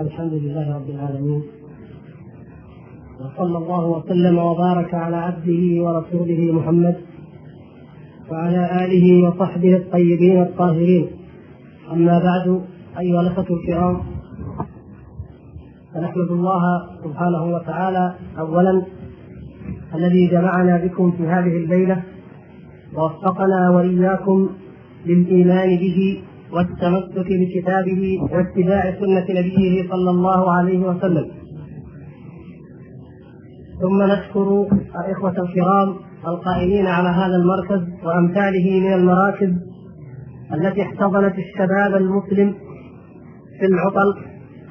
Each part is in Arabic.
الحمد لله رب العالمين. وصلى الله وسلم وبارك على عبده ورسوله محمد وعلى آله وصحبه الطيبين الطاهرين. أما بعد أيها الأخوة الكرام فنحمد الله سبحانه وتعالى اولا الذي جمعنا بكم في هذه الليلة ووفقنا وإياكم للإيمان به والتمسك بكتابه واتباع سنة نبيه صلى الله عليه وسلم. ثم نشكر الإخوة الكرام القائمين على هذا المركز وأمثاله من المراكز التي احتضنت الشباب المسلم في العطل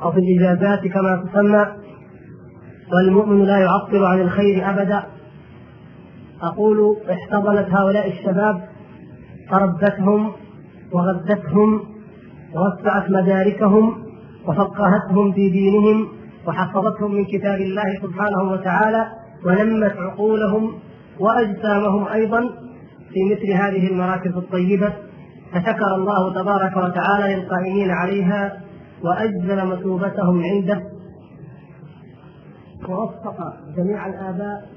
أو في الإجازات كما تسمى والمؤمن لا يعطل عن الخير أبدا. أقول احتضنت هؤلاء الشباب فربتهم وغذتهم ووسعت مداركهم وفقهتهم في دينهم وحفظتهم من كتاب الله سبحانه وتعالى ونمت عقولهم وأجسامهم أيضا في مثل هذه المراكز الطيبة. فشكر الله تبارك وتعالى للقائمين عليها وأجزل مثوبتهم عنده. ووفق جميع الآباء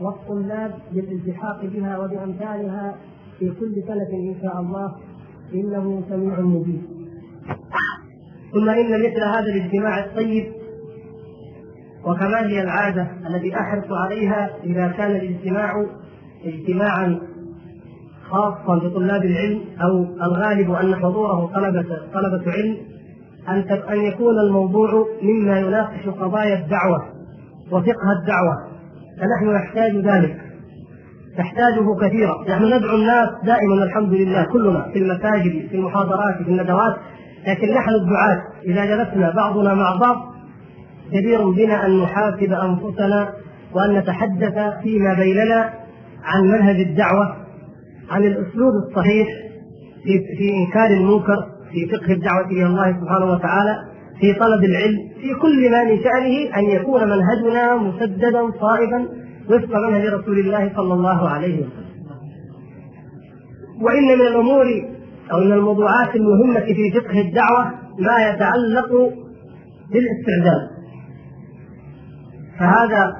والطلاب للالتحاق بها وبأمثالها في كل سنة إن شاء الله. إنه سميع مجيب. ثم إن مثل هذا الاجتماع الطيب وكما هي العادة التي أحرص عليها إذا كان الاجتماع اجتماعا خاصا بطلاب العلم أو الغالب أن حضوره طلبه طلبة علم أن أن يكون الموضوع مما يناقش قضايا الدعوة وفقه الدعوة فنحن نحتاج ذلك. تحتاجه كثيرا. نحن ندعو الناس دائما الحمد لله كلنا في المساجد في المحاضرات في الندوات لكن نحن الدعاة. إذا جلسنا بعضنا مع بعض جدير بنا أن نحاسب أنفسنا وأن نتحدث فيما بيننا عن منهج الدعوة عن الأسلوب الصحيح في في إنكار المنكر في فقه الدعوة إلى الله سبحانه وتعالى في طلب العلم في كل ما من شأنه أن يكون منهجنا مسددا صائبا وفق منهج رسول الله صلى الله عليه وسلم. وإن من الأمور أو من الموضوعات المهمة في فقه الدعوة ما يتعلق بالاستعداد فهذا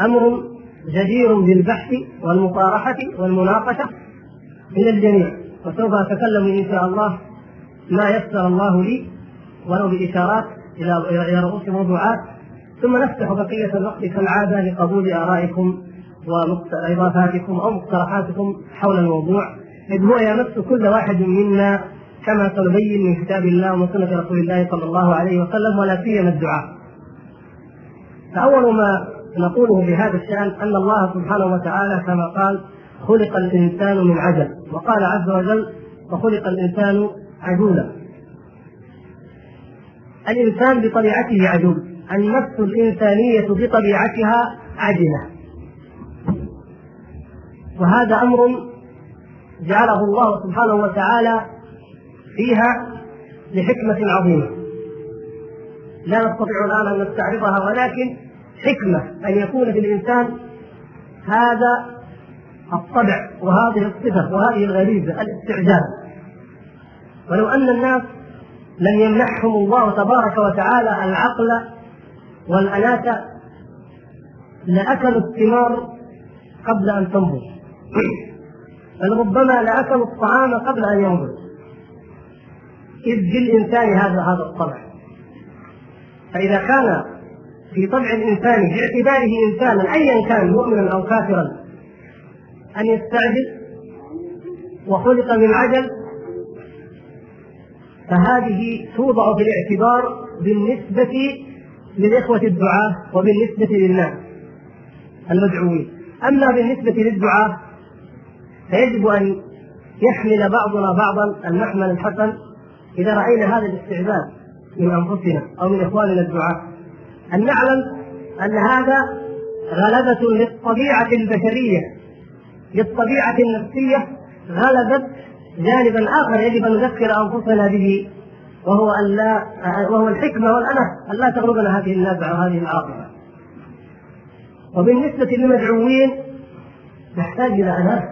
أمر جدير بالبحث والمطارحة والمناقشة من الجميع. وسوف أتكلم إن شاء الله ما يسر الله لي ولو بإشارات إلى إلى رؤوس موضوعات ثم نفتح بقية الوقت كالعادة لقبول آرائكم وإضافاتكم أو مقترحاتكم حول الموضوع. إذ هو يمس كل واحد منا كما سنبين من كتاب الله ومن سنة رسول الله صلى الله عليه وسلم ولا سيما الدعاء. فأول ما نقوله بهذا الشأن أن الله سبحانه وتعالى كما قال خلق الإنسان من عجل. وقال عز وجل وخلق الإنسان عجولا. الإنسان بطبيعته عجول. النفس الإنسانية بطبيعتها عجلة وهذا أمر جعله الله سبحانه وتعالى فيها لحكمة عظيمة. لا نستطيع الآن أن نستعرضها ولكن حكمة أن يكون في الإنسان هذا الطبع وهذه الصفة وهذه الغريزة الاستعجال. ولو أن الناس لم يمنحهم الله تبارك وتعالى العقل والأناة لأكلوا الثمار قبل أن تنضج بل ربما لأكلوا الطعام قبل أن ينضج إذ بالإنسان هذا هذا الطبع. فإذا كان في طبع الإنسان باعتباره إنسانا أيا كان مؤمنا أو كافرا أن يستعجل وخلق من عجل فهذه توضع في الاعتبار بالنسبة للإخوة الدعاة وبالنسبة للناس المدعوين. أما بالنسبة للدعاة فيجب أن يحمل بعضنا بعضا المحمل الحسن. إذا رأينا هذا الاستعداد من أنفسنا أو من إخواننا الدعاة أن نعلم أن هذا غلبة للطبيعة البشرية. للطبيعة النفسية غلبت جانبا آخر يجب أن نذكر أنفسنا به. وهو أن لا وهو الحكمة والأنف أن لا تغلبنا هذه النزعة وهذه العاطفة وبالنسبة للمدعوين نحتاج إلى أناس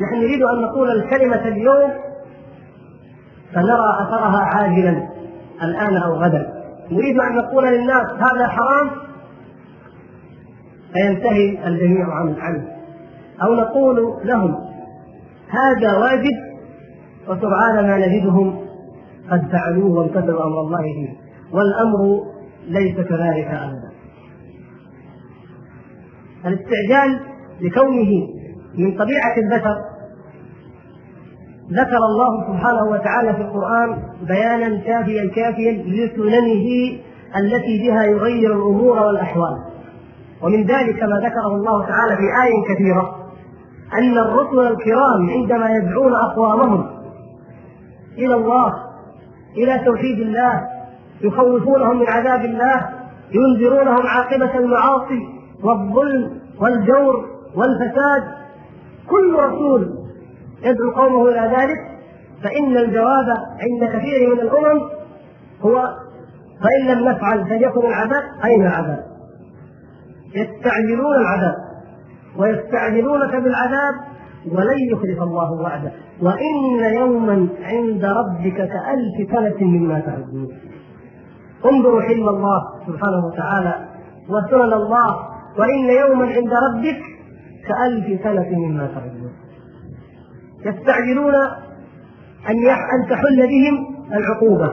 نحن نريد أن نقول الكلمة اليوم فنرى أثرها عاجلا الآن أو غدا. نريد أن نقول للناس هذا حرام؟ فينتهي الجميع عنه أو نقول لهم هذا واجب وسرعان ما نجدهم قد فعلوه وامتثلوا أمر الله فيه. والأمر ليس كذلك أبدا. الاستعجال لكونه من طبيعة البشر ذكر الله سبحانه وتعالى في القرآن بيانا كافيا كافيا لسننه التي بها يغير الأمور والأحوال. ومن ذلك ما ذكره الله تعالى في آية كثيرة. أن الرسل الكرام عندما يدعون أقوامهم إلى الله إلى توحيد الله يخوفونهم من عذاب الله ينذرونهم عاقبة المعاصي والظلم والجور والفساد كل رسول يدعو قومه إلى ذلك فإن الجواب عند كثير من الأمم هو فإن لم نفعل فليكن العذاب أين العذاب؟ يستعجلون العذاب ويستعجلونك بالعذاب ولن يخلف الله وعده. وإن يوما عند ربك كألف سنة مما تعدون. انظروا حلم الله سبحانه وتعالى وسنن الله. وإن يوما عند ربك كألف سنة مما تعدون. يستعجلون أن أن تحل بهم العقوبة.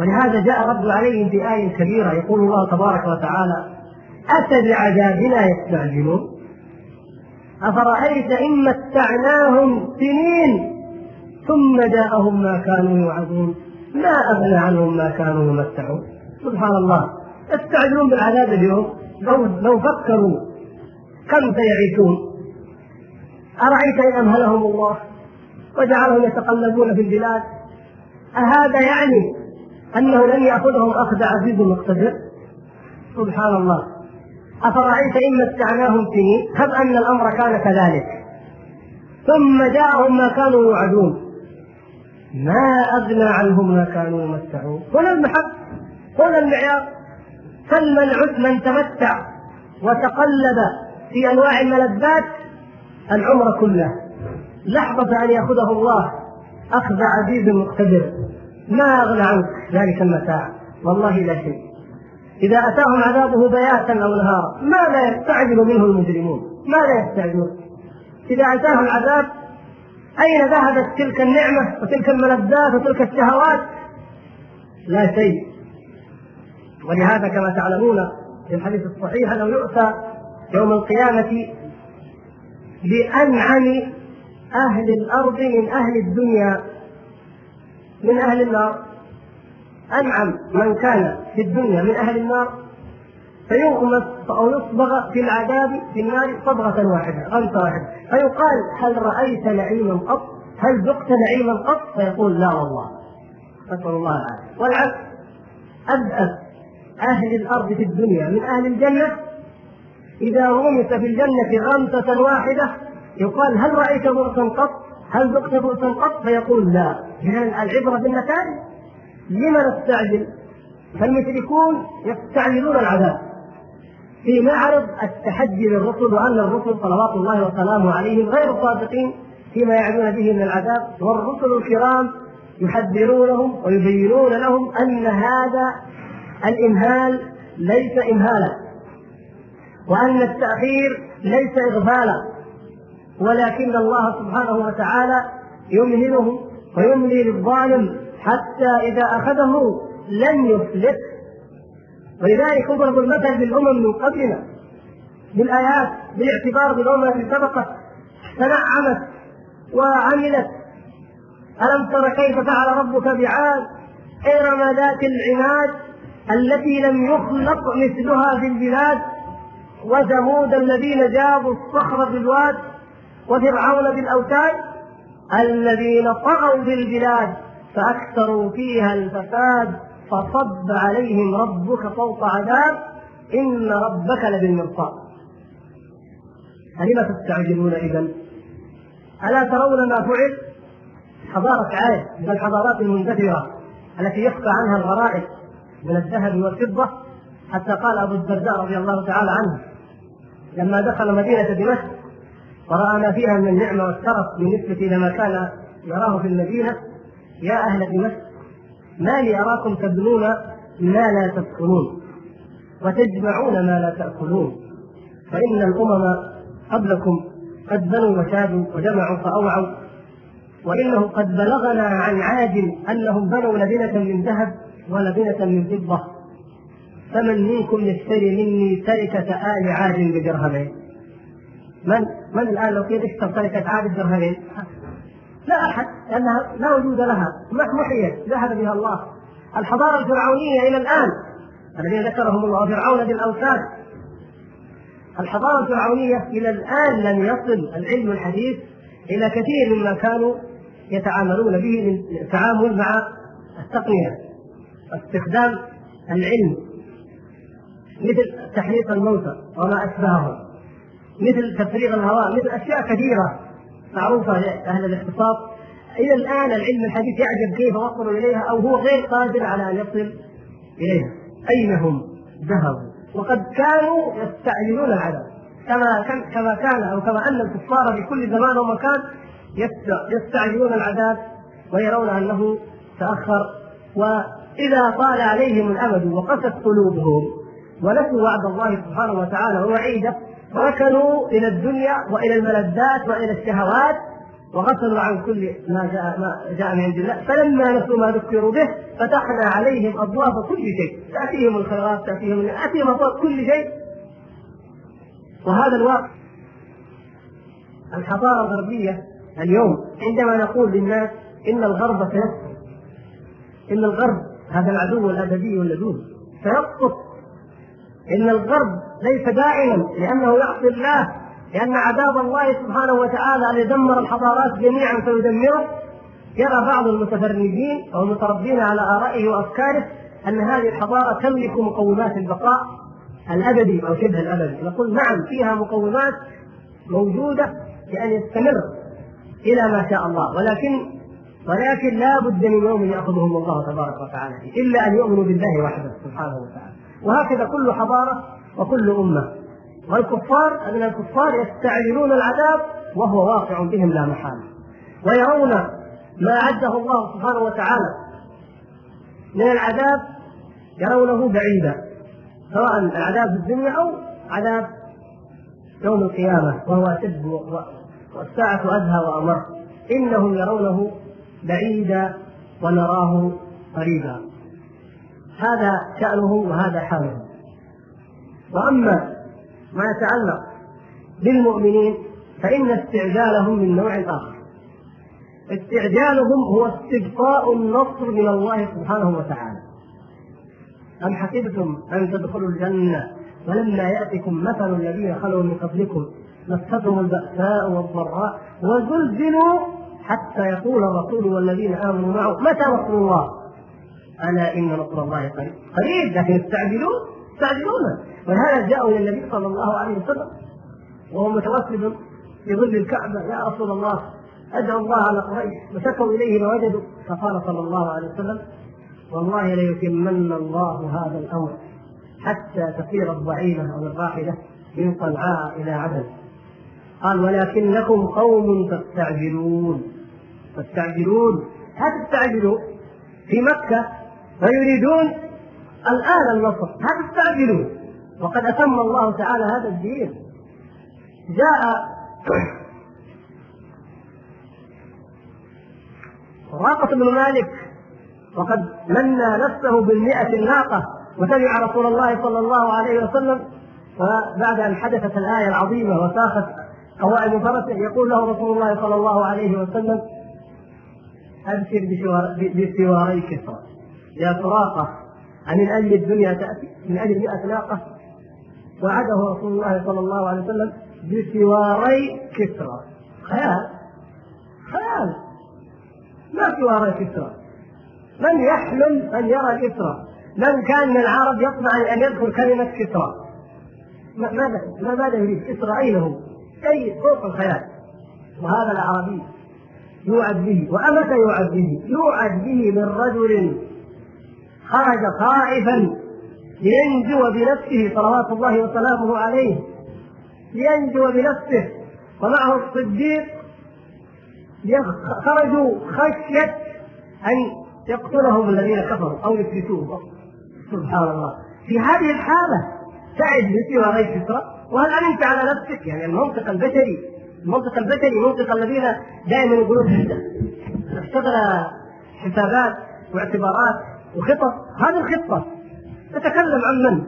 ولهذا جاء الرد عليهم في آية كبيرة يقول الله تبارك وتعالى أفبعذابنا يستعجلون؟ أفرأيت إن متعناهم سنين ثم جاءهم ما كانوا يوعدون. ما أغنى عنهم ما كانوا يمتعون. سبحان الله. يستعجلون بالعذاب اليوم. لو لو فكروا كم سيعيشون. أرأيت إن أمهلهم الله وجعلهم يتقلبون في البلاد. أهذا يعني أنه لن يأخذهم أخذ عزيز مقتدر؟ سبحان الله. أفرأيت إن متعناهم سنين هب أن الأمر كان كذلك. ثم جاءهم ما كانوا يوعدون. ما أغنى عنهم ما كانوا يمتعون. هنا المحق هنا المعيار. فلمن من تمتع وتقلب في أنواع الملذات العمر كله. لحظة أن يأخذه الله. أخذ عزيز مقتدر. ما أغنى عنك ذلك المتاع. والله لا شيء. إذا أتاهم عذابه بياتا أو نهارا ماذا يستعجل منه المجرمون؟ ماذا يستعجلون؟ إذا أتاهم العذاب أين ذهبت تلك النعمة وتلك الملذات وتلك الشهوات؟ لا شيء ولهذا كما تعلمون في الحديث الصحيح أنه يؤتى يوم القيامة بأنعم أهل الأرض من أهل الدنيا من أهل النار أنعم من كان في الدنيا من أهل النار فيغمس أو يصبغ في العذاب في النار صبغة واحدة غمسة واحدة فيقال هل رأيت نعيما قط؟ هل ذقت نعيما قط؟ فيقول لا والله نسأل الله العافية والعكس أبأس أهل الأرض في الدنيا من أهل الجنة إذا غمس في الجنة غمسة واحدة يقال هل رأيت بؤسا قط؟ هل ذقت بؤسا قط؟ فيقول لا إذا العبرة بالنتائج لما نستعجل؟ فالمشركون يستعجلون العذاب في معرض التحدي للرسل وأن الرسل صلوات الله وسلامه عليهم غير صادقين فيما يعدون به من العذاب والرسل الكرام يحذرونهم ويبينون لهم أن هذا الامهال ليس امهالا وأن التأخير ليس إغفالا ولكن الله سبحانه وتعالى يمهله ويملي للظالم حتى إذا أخذه لن يفلت ولذلك يضرب المثل بالأمم من قبلنا بالآيات بالاعتبار بالأمم التي سبقت تنعمت وعملت. ألم تر كيف فعل ربك بعاد؟ إرم ذات العناد التي لم يخلق مثلها في البلاد. وثمود الذين جابوا الصخر بالواد وفرعون بالأوتاد الذين طغوا بالبلاد فأكثروا فيها الفساد فصب عليهم ربك فوق عذاب إن ربك لبالمرصاد. فلم تستعجلون إذا؟ ألا ترون ما فعل؟ حضارة عاد من الحضارات المندثرة التي يخفى عنها الغرائب من الذهب والفضة حتى قال أبو الدرداء رضي الله تعالى عنه لما دخل مدينة دمشق ورأى ما فيها من النعمة والشرف بالنسبة إلى ما كان يراه في المدينة يا أهل دمشق ما لي أراكم تبنون ما لا تسكنون وتجمعون ما لا تأكلون. فإن الأمم قبلكم قد بنوا وشادوا وجمعوا فأوعوا وإنه قد بلغنا عن عاد أنهم بنوا لبنة من ذهب ولبنة من فضة. فمن منكم يشتري مني تركة آل عاد بدرهمين من؟ من الآن لو قيل اشتر تركة عاد بدرهمين لا أحد لأنها لا وجود لها. محيت ذهب بها الله. الحضارة الفرعونية إلى الآن. الذين ذكرهم الله فرعون بالأوثان الحضارة الفرعونية إلى الآن لم يصل العلم الحديث إلى كثير مما كانوا يتعاملون به من التعامل مع التقنية. استخدام العلم. مثل تحريق الموتى وما أشبهه. مثل تفريغ الهواء. مثل أشياء كثيرة. معروفة لأهل الاختصاص إلى الآن العلم الحديث يعجب كيف وصلوا إليها أو هو غير قادر على أن يصل إليها. أين هم؟ ذهبوا. وقد كانوا يستعجلون العذاب كما كان كما كان أو كما أن الكفار في كل زمان ومكان يستعجلون العذاب ويرون أنه تأخر. وإذا طال عليهم الأمد وقست قلوبهم ونسوا وعد الله سبحانه وتعالى ووعيده ركنوا إلى الدنيا وإلى الملذات وإلى الشهوات وغفلوا عن كل ما جاء ما جاء من عند الله. فلما نسوا ما ذكروا به فتحنا عليهم أبواب كل شيء. تأتيهم الخيرات تأتيهم تأتيهم أبواب كل شيء. وهذا الواقع الحضارة الغربية اليوم عندما نقول للناس إن الغرب سيسقط. إن الغرب هذا العدو الأبدي اللدود سيسقط. إن الغرب ليس دائما لأنه يعصي الله لأن عذاب الله سبحانه وتعالى أن يدمر الحضارات جميعا فيدمره. يرى بعض المتفرجين أو المتربين على آرائه وأفكاره أن هذه الحضارة تملك مقومات البقاء الأبدي أو شبه الأبدي. نقول نعم فيها مقومات موجودة لأن يستمر إلى ما شاء الله. ولكن ولكن لا بد من يوم يأخذهم الله تبارك وتعالى إلا أن يؤمنوا بالله وحده سبحانه وتعالى. وهكذا كل حضارة وكل أمة. والكفار من الكفار يستعجلون العذاب وهو واقع بهم لا محالة ويرون ما أعده الله سبحانه وتعالى من العذاب يرونه بعيدا سواء العذاب في الدنيا أو عذاب يوم القيامة وهو أشد والساعة أدهى وأمر. إنهم يرونه بعيدا ونراه قريبا. هذا شأنه وهذا حاله وأما ما يتعلق بالمؤمنين فإن استعجالهم من نوع آخر. استعجالهم هو استبقاء النصر من الله سبحانه وتعالى. أم حسبتم أن تدخلوا الجنة ولما يأتكم مثل الذين خلوا من قبلكم مستهم البأساء والضراء وزلزلوا حتى يقول الرسول والذين آمنوا معه متى نصر الله؟ ألا إن نصر الله قريب. قريب لكن استعجلون يستعجلونه ولهذا جاءوا إلى النبي صلى الله عليه وسلم وهو متوسد في ظل الكعبة. يا رسول الله أدعو الله على قريش. وشكوا إليه ما وجدوا فقال صلى الله عليه وسلم والله ليتمن الله هذا الأمر حتى تسير الضعينة أو الراحلة من صنعاء إلى عدن. قال ولكنكم قوم تستعجلون. تستعجلون؟ لا تستعجلوا. في مكة فيريدون الآن النصر لا تستعجلوا وقد أتم الله تعالى هذا الدين. جاء سراقة بن مالك وقد منى نفسه بالمئة الناقة وسمع رسول الله صلى الله عليه وسلم وبعد أن حدثت الآية العظيمة وساخت قوائم فرسه يقول له رسول الله صلى الله عليه وسلم أبشر بسواري كسرى يا سراقة عن من أجل الدنيا تأتي؟ من أجل مئة ناقة؟ وعده رسول الله صلى الله عليه وسلم بسواري كسرى. خيال. خيال. ما سواري كسرى. من يحلم أن يرى كسرى من كان من العرب يطمع أن يذكر كلمة كسرى. ماذا ماذا يريد كسرى اين هو؟ شيء فوق الخيال. وهذا الاعرابي يوعد به. وأمتى يوعد به؟ يوعد به من رجل خرج خائفا. لينجو بنفسه صلوات الله وسلامه عليه. لينجو بنفسه. ومعه الصديق. خرجوا خشية أن يقتلهم الذين كفروا أو يفلتوهم. سبحان الله. في هذه الحالة تعد بسوى كسرى وهل أمنت على نفسك؟ يعني المنطق البشري. المنطق البشري منطق الذين دائما يقولون اشتغل حسابات واعتبارات وخطط. هذه الخطة. تتكلم عن من؟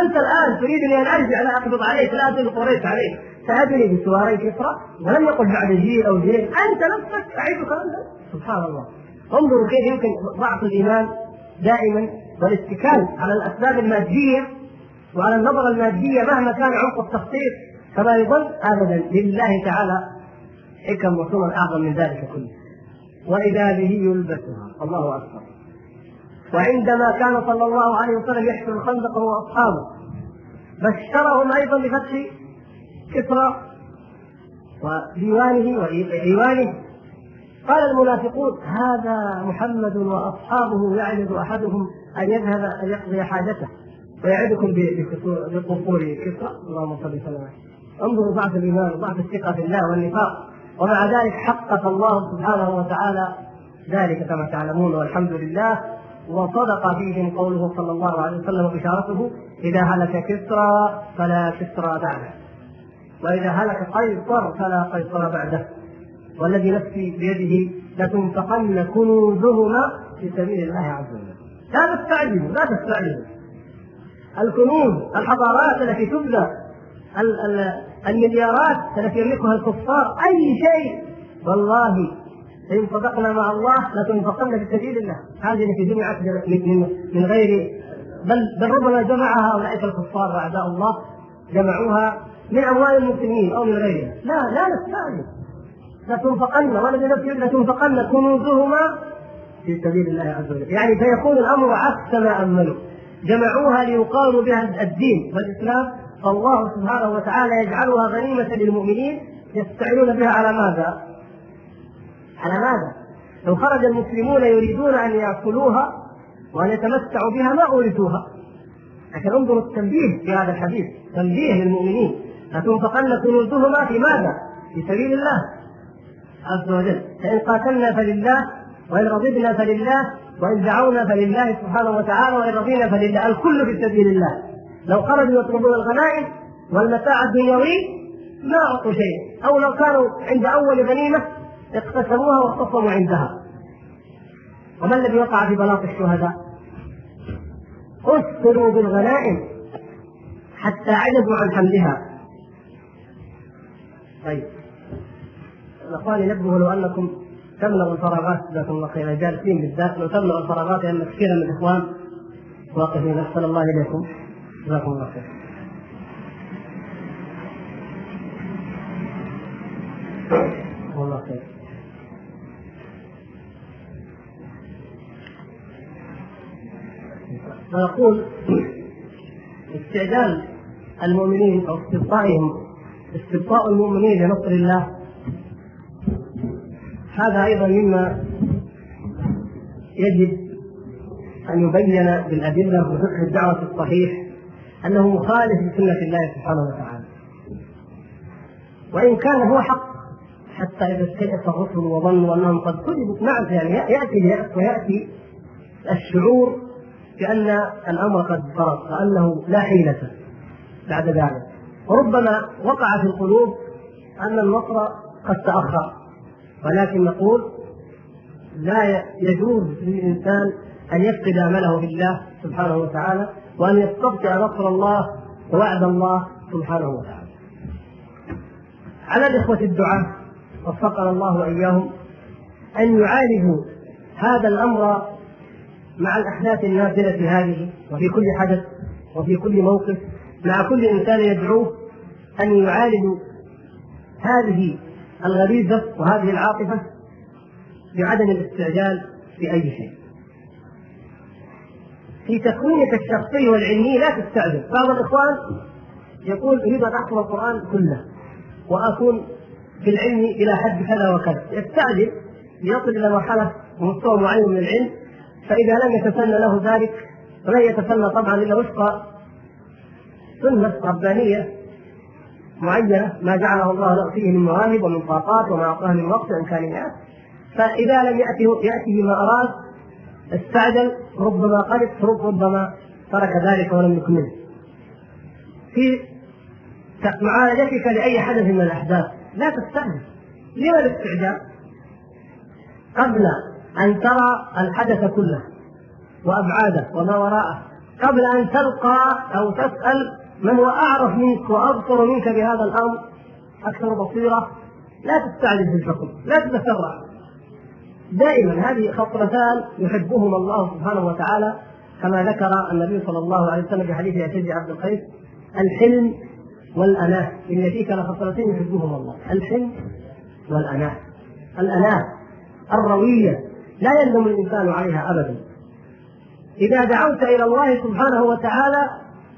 أنت الآن تريدني أن أرجع لا أقبض عليك لا ادل قريش عليك. تهدني بسواري كسرى ولم يقل بعد جيل أو جيل. أنت نفسك أعيدك أنت؟ سبحان الله. انظروا كيف يمكن ضعف الإيمان دائما والاتكال على الأسباب المادية وعلى النظره المادية مهما كان عمق التخطيط فلا يظل ابدا لله تعالى. حكم وسنن أعظم من ذلك كله. وإذا به يلبسها. الله أكبر. وعندما كان صلى الله عليه وسلم يحفر الخندق هو وأصحابه بشرهم أيضا بفتح كسرى وديوانه وايوانه قال المنافقون هذا محمد وأصحابه يعرض أحدهم أن يذهب أن يقضي حاجته ويعدكم بقصور كسرى اللهم صل وسلم انظروا ضعف الإيمان وضعف الثقة في الله والنفاق ومع ذلك حقق الله سبحانه وتعالى ذلك كما تعلمون والحمد لله وصدق فيهم قوله صلى الله عليه وسلم وبشارته إذا هلك كسرى فلا كسرى بعده. وإذا هلك قيصر فلا قيصر بعده. والذي نفسي بيده لتنفقن كنوزهما في سبيل الله عز وجل. لا تستعجلوا لا تستعجلوا. الكنوز الحضارات التي تبنى المليارات التي يملكها الكفار أي شيء. والله إن صدقنا مع الله لتنفقن في سبيل الله. هذه التي جمعت من غير بل بل ربما جمعها أولئك الكفار وأعداء الله جمعوها من أموال المسلمين أو من غيرها لا لا نستعجل لتنفقن والذي نفسي لتنفقن كنوزهما في سبيل الله عز وجل. يعني فيكون الأمر عكس ما املوا جمعوها ليقاروا بها الدين والإسلام. فالله سبحانه وتعالى يجعلها غنيمة للمؤمنين. يستعينون بها على ماذا؟ على ماذا؟ لو خرج المسلمون يريدون أن يأكلوها وأن يتمتعوا بها ما أورثوها. لكن انظروا التنبيه في هذا الحديث تنبيه للمؤمنين. لتنفقن كنوزهما في ماذا؟ في سبيل الله عز وجل. فإن قاتلنا فلله وإن رضينا فلله وإن دعونا فلله سبحانه وتعالى وإن رضينا فلله الكل في سبيل الله. لو خرجوا يطلبون الغنائم والمتاع الدنيوي ما أعطوا شيء. أو لو كانوا عند أول غنيمة اقتسموها واختصموا عندها. وما الذي وقع في بلاط الشهداء؟ اثروا بالغنائم حتى عجزوا عن حملها. طيب. الأخوان ينبهوا لو أنكم تملأوا الفراغات جزاكم الله خير الجالسين بالذات لو تملأوا الفراغات لأن كثيرا من الإخوان واقفين أحسن الله إليكم. جزاكم الله خير فنقول استعداد المؤمنين أو استبقائهم استبقاء المؤمنين لنصر الله. هذا أيضا مما يجب أن يبين بالأدلة وفقه الدعوة الصحيح أنه مخالف لسنة الله سبحانه وتعالى. وإن كان هو حق حتى إذا استيأس الرسل وظنوا أنهم قد كذبوا نعم يعني يأتي ويأتي الشعور بان الأمر قد فرض وانه لا حيلة بعد ذلك وربما وقع في القلوب أن النصر قد تأخر ولكن نقول لا يجوز للإنسان أن يفقد امله بالله سبحانه وتعالى وأن يستبطئ نصر الله ووعد الله سبحانه وتعالى. على الإخوة الدعاة وفقنا الله وإياهم أن يعالجوا هذا الأمر مع الأحداث النازلة هذه وفي كل حدث وفي كل موقف مع كل إنسان يدعوه أن يعالجوا هذه الغريزة وهذه العاطفة بعدم الاستعجال باي شيء. في تكوينك الشخصي والعلمي لا تستعجل، بعض الإخوان يقول أريد أن احفظ القرآن كله وأكون في العلم إلى حد كذا وكذا، يستعجل ليصل إلى مرحلة ومستوى معين من العلم فإذا لم يتسنى له ذلك ولن يتسنى طبعا إلا وفق سنة ربانية معينة ما جعله الله له فيه من مواهب ومن طاقات وما أعطاه من وقت وامكانيات فإذا لم يأته يأته ما أراد استعجل ربما قلب ربما ترك ذلك ولم يكمله في معالجتك لأي حدث من الأحداث لا تستعجل. لما الاستعجال؟ قبل أن ترى الحدث كله وأبعاده وما وراءه. قبل أن تلقى أو تسأل من هو أعرف منك وأبصر منك بهذا الأمر أكثر بصيرة لا تستعجل في الحكم لا تتسرع دائما هذه خطرتان يحبهما الله سبحانه وتعالى كما ذكر النبي صلى الله عليه وسلم في حديث اشد عبد القيس الحلم والأناة. إن فيك لخصلتين يحبهما الله الحلم والأناة. الأناة الروية لا يندم الإنسان عليها أبدا. إذا دعوت إلى الله سبحانه وتعالى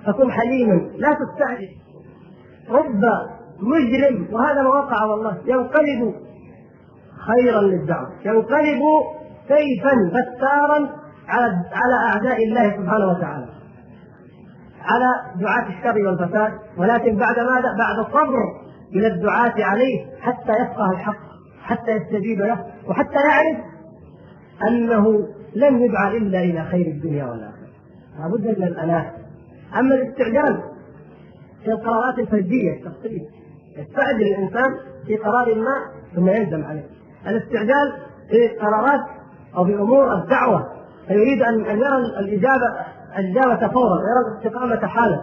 فكن حليما. لا تستعجل. رب مجرم. وهذا ما وقع والله. ينقلب خيرا للدعوة. ينقلب سيفا فتارا على على أعداء الله سبحانه وتعالى. على دعاة الشر والفساد. ولكن بعد ماذا؟ بعد صبر من الدعاة عليه حتى يفقه الحق حتى يستجيب له وحتى يعرف أنه لم يدعى إلا إلى خير الدنيا والآخرة. لابد من الأناة. أما الاستعجال في القرارات الفردية الشخصية يستعجل الإنسان في قرار ما ثم يندم عليه. الاستعجال في قرارات أو في أمور الدعوة. فيريد أن يرى الإجابة الإجابة فورا يرى الاستقامة حالا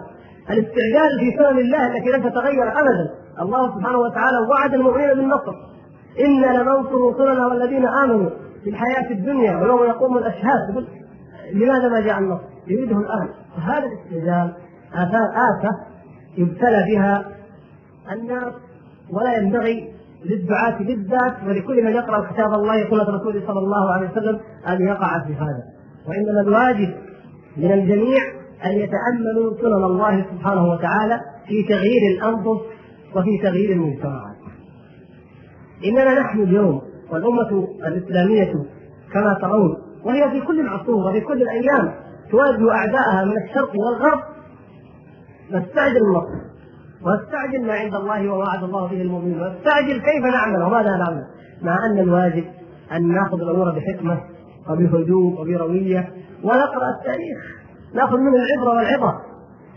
الاستعجال في سنن الله التي لن تتغير أبدا. الله سبحانه وتعالى وعد المؤمنين بالنصر. إنا لننصر رسلنا والذين آمنوا. في الحياة الدنيا ويوم يقوم الأشهاد لماذا ما جاء النصر؟ يريده الآن فهذا الاستعجال آفة يبتلى بها الناس ولا ينبغي للدعاة بالذات ولكل من يقرأ كتاب الله سنة رسوله صلى الله عليه وسلم أن يقع في هذا. وإنما الواجب من الجميع أن يتأملوا سنن الله سبحانه وتعالى في تغيير الأنفس وفي تغيير المجتمعات. إننا نحن اليوم والأمة الإسلامية كما ترون وهي في كل العصور وفي كل الأيام تواجه أعداءها من الشرق والغرب. نستعجل النصر واستعجل ما عند الله ووعد الله به المؤمنين واستعجل كيف نعمل وماذا نعمل. مع أن الواجب أن نأخذ الأمور بحكمة وبهدوء وبروية ونقرأ التاريخ نأخذ منه العبرة والعظة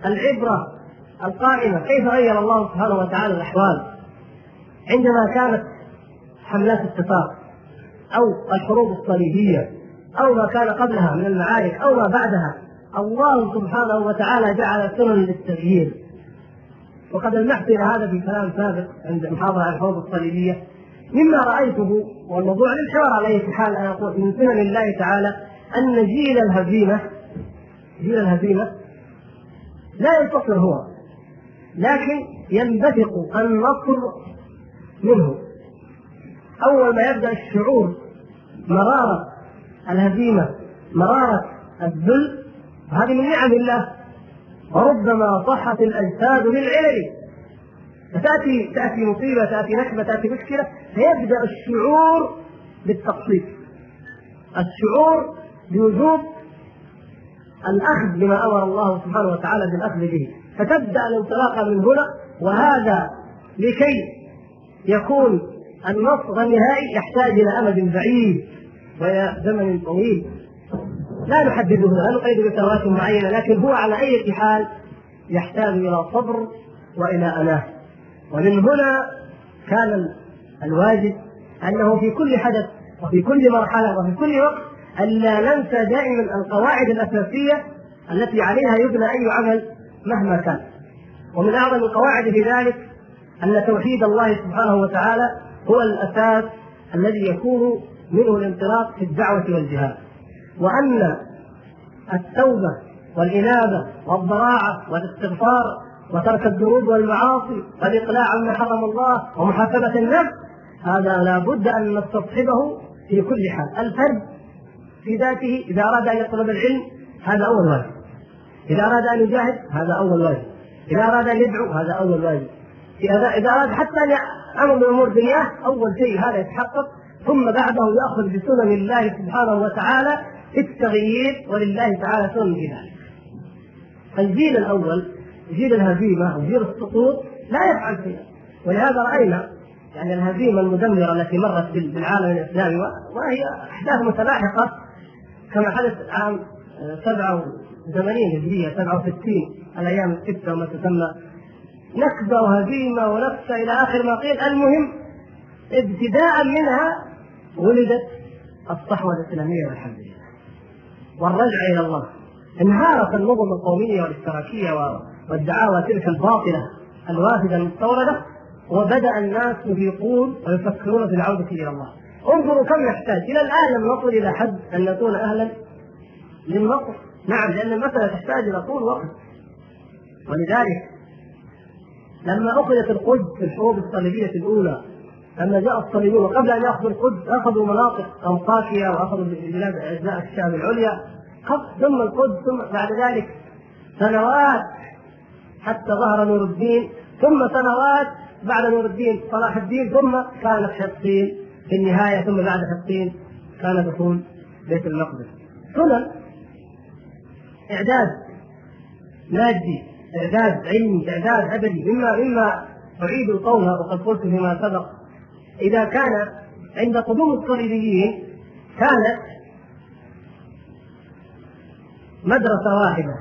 العبرة القائمة كيف غير الله سبحانه وتعالى الأحوال؟ عندما كانت حملات الصفاق أو الحروب الصليبية أو ما كان قبلها من المعارك أو ما بعدها. الله سبحانه وتعالى جعل سنن للتغيير. وقد لمحت إلى هذا في كلام سابق عند محاضره عن الحروب الصليبية. مما رأيته والموضوع للحوار على اي حال أنا أقول من سنن الله تعالى أن جيل الهزيمة جيل الهزيمة لا ينتصر هو لكن ينبثق النصر منه. أول ما يبدأ الشعور مرارة الهزيمة مرارة الذل هذه من نعم الله. وربما صحت الأجساد للعلل فتأتي تأتي مصيبة تأتي نكبة تأتي مشكلة فيبدأ الشعور بالتقصير. الشعور بوجوب الأخذ بما أمر الله سبحانه وتعالى بالأخذ به. فتبدأ الانطلاقه من هنا وهذا لكي يكون النصر النهائي يحتاج إلى أمد بعيد وإلى زمن طويل. لا نحدده لا نقيد بسنوات معينة لكن هو على أي حال يحتاج إلى صبر وإلى اناه ومن هنا كان الواجب أنه في كل حدث وفي كل مرحلة وفي كل وقت الا ننسى دائما القواعد الأساسية التي عليها يبنى أي عمل مهما كان. ومن أعظم القواعد في ذلك أن توحيد الله سبحانه وتعالى هو الأساس الذي يكون منه الانطلاق في الدعوة والجهاد. وأن التوبة والإنابة والضراعة والاستغفار وترك الذنوب والمعاصي والإقلاع عما حرم الله ومحاسبة النفس هذا لا بد أن نستصحبه في كل حال. الفرد في ذاته إذا أراد أن يطلب العلم هذا أول واجب. إذا أراد أن يجاهد هذا أول واجب. إذا أراد أن يدعو هذا أول واجب. إذا أراد حتى أن أمر من أمور دنياه أول شيء هذا يتحقق ثم بعده يأخذ بسنن الله سبحانه وتعالى في التغيير ولله تعالى سنن ذلك. الجيل الأول جيل الهزيمة وجيل السقوط لا يفعل شيئا ولهذا رأينا يعني الهزيمة المدمرة التي مرت بالعالم الإسلامي وهي أحداث متلاحقة كما حدث عام 87 هجرية 67 الأيام الستة وما تسمى نكبه وهزيمه ونكسه إلى آخر ما قيل. المهم ابتداء منها ولدت الصحوة الإسلامية والحمد لله والرجع إلى الله. انهارت النظم القومية والاشتراكية والدعاوى تلك الباطلة الوافده المستوردة وبدأ الناس يفيقون ويفكرون في العودة إلى الله. انظروا كم نحتاج. إلى الآن لم نصل إلى حد أن نكون أهلا. للنصر نعم لأن المسألة تحتاج إلى طول وقت. ولذلك لما أخذت القدس في الحروب الصليبية الأولى لما جاء الصليبيون وقبل أن يأخذوا القدس أخذوا مناطق انطاكيا وأخذوا بلاد أجزاء الشام العليا. ثم القدس ثم بعد ذلك سنوات حتى ظهر نور الدين ثم سنوات بعد نور الدين صلاح الدين ثم كانت حطين في النهاية ثم بعد حطين كان دخول بيت المقدس. سنن إعداد مادي إعداد علمي إعداد ابدي مما مما اعيد القول وقد قلت فيما سبق. إذا كان عند قدوم الصليبيين كانت مدرسة واحدة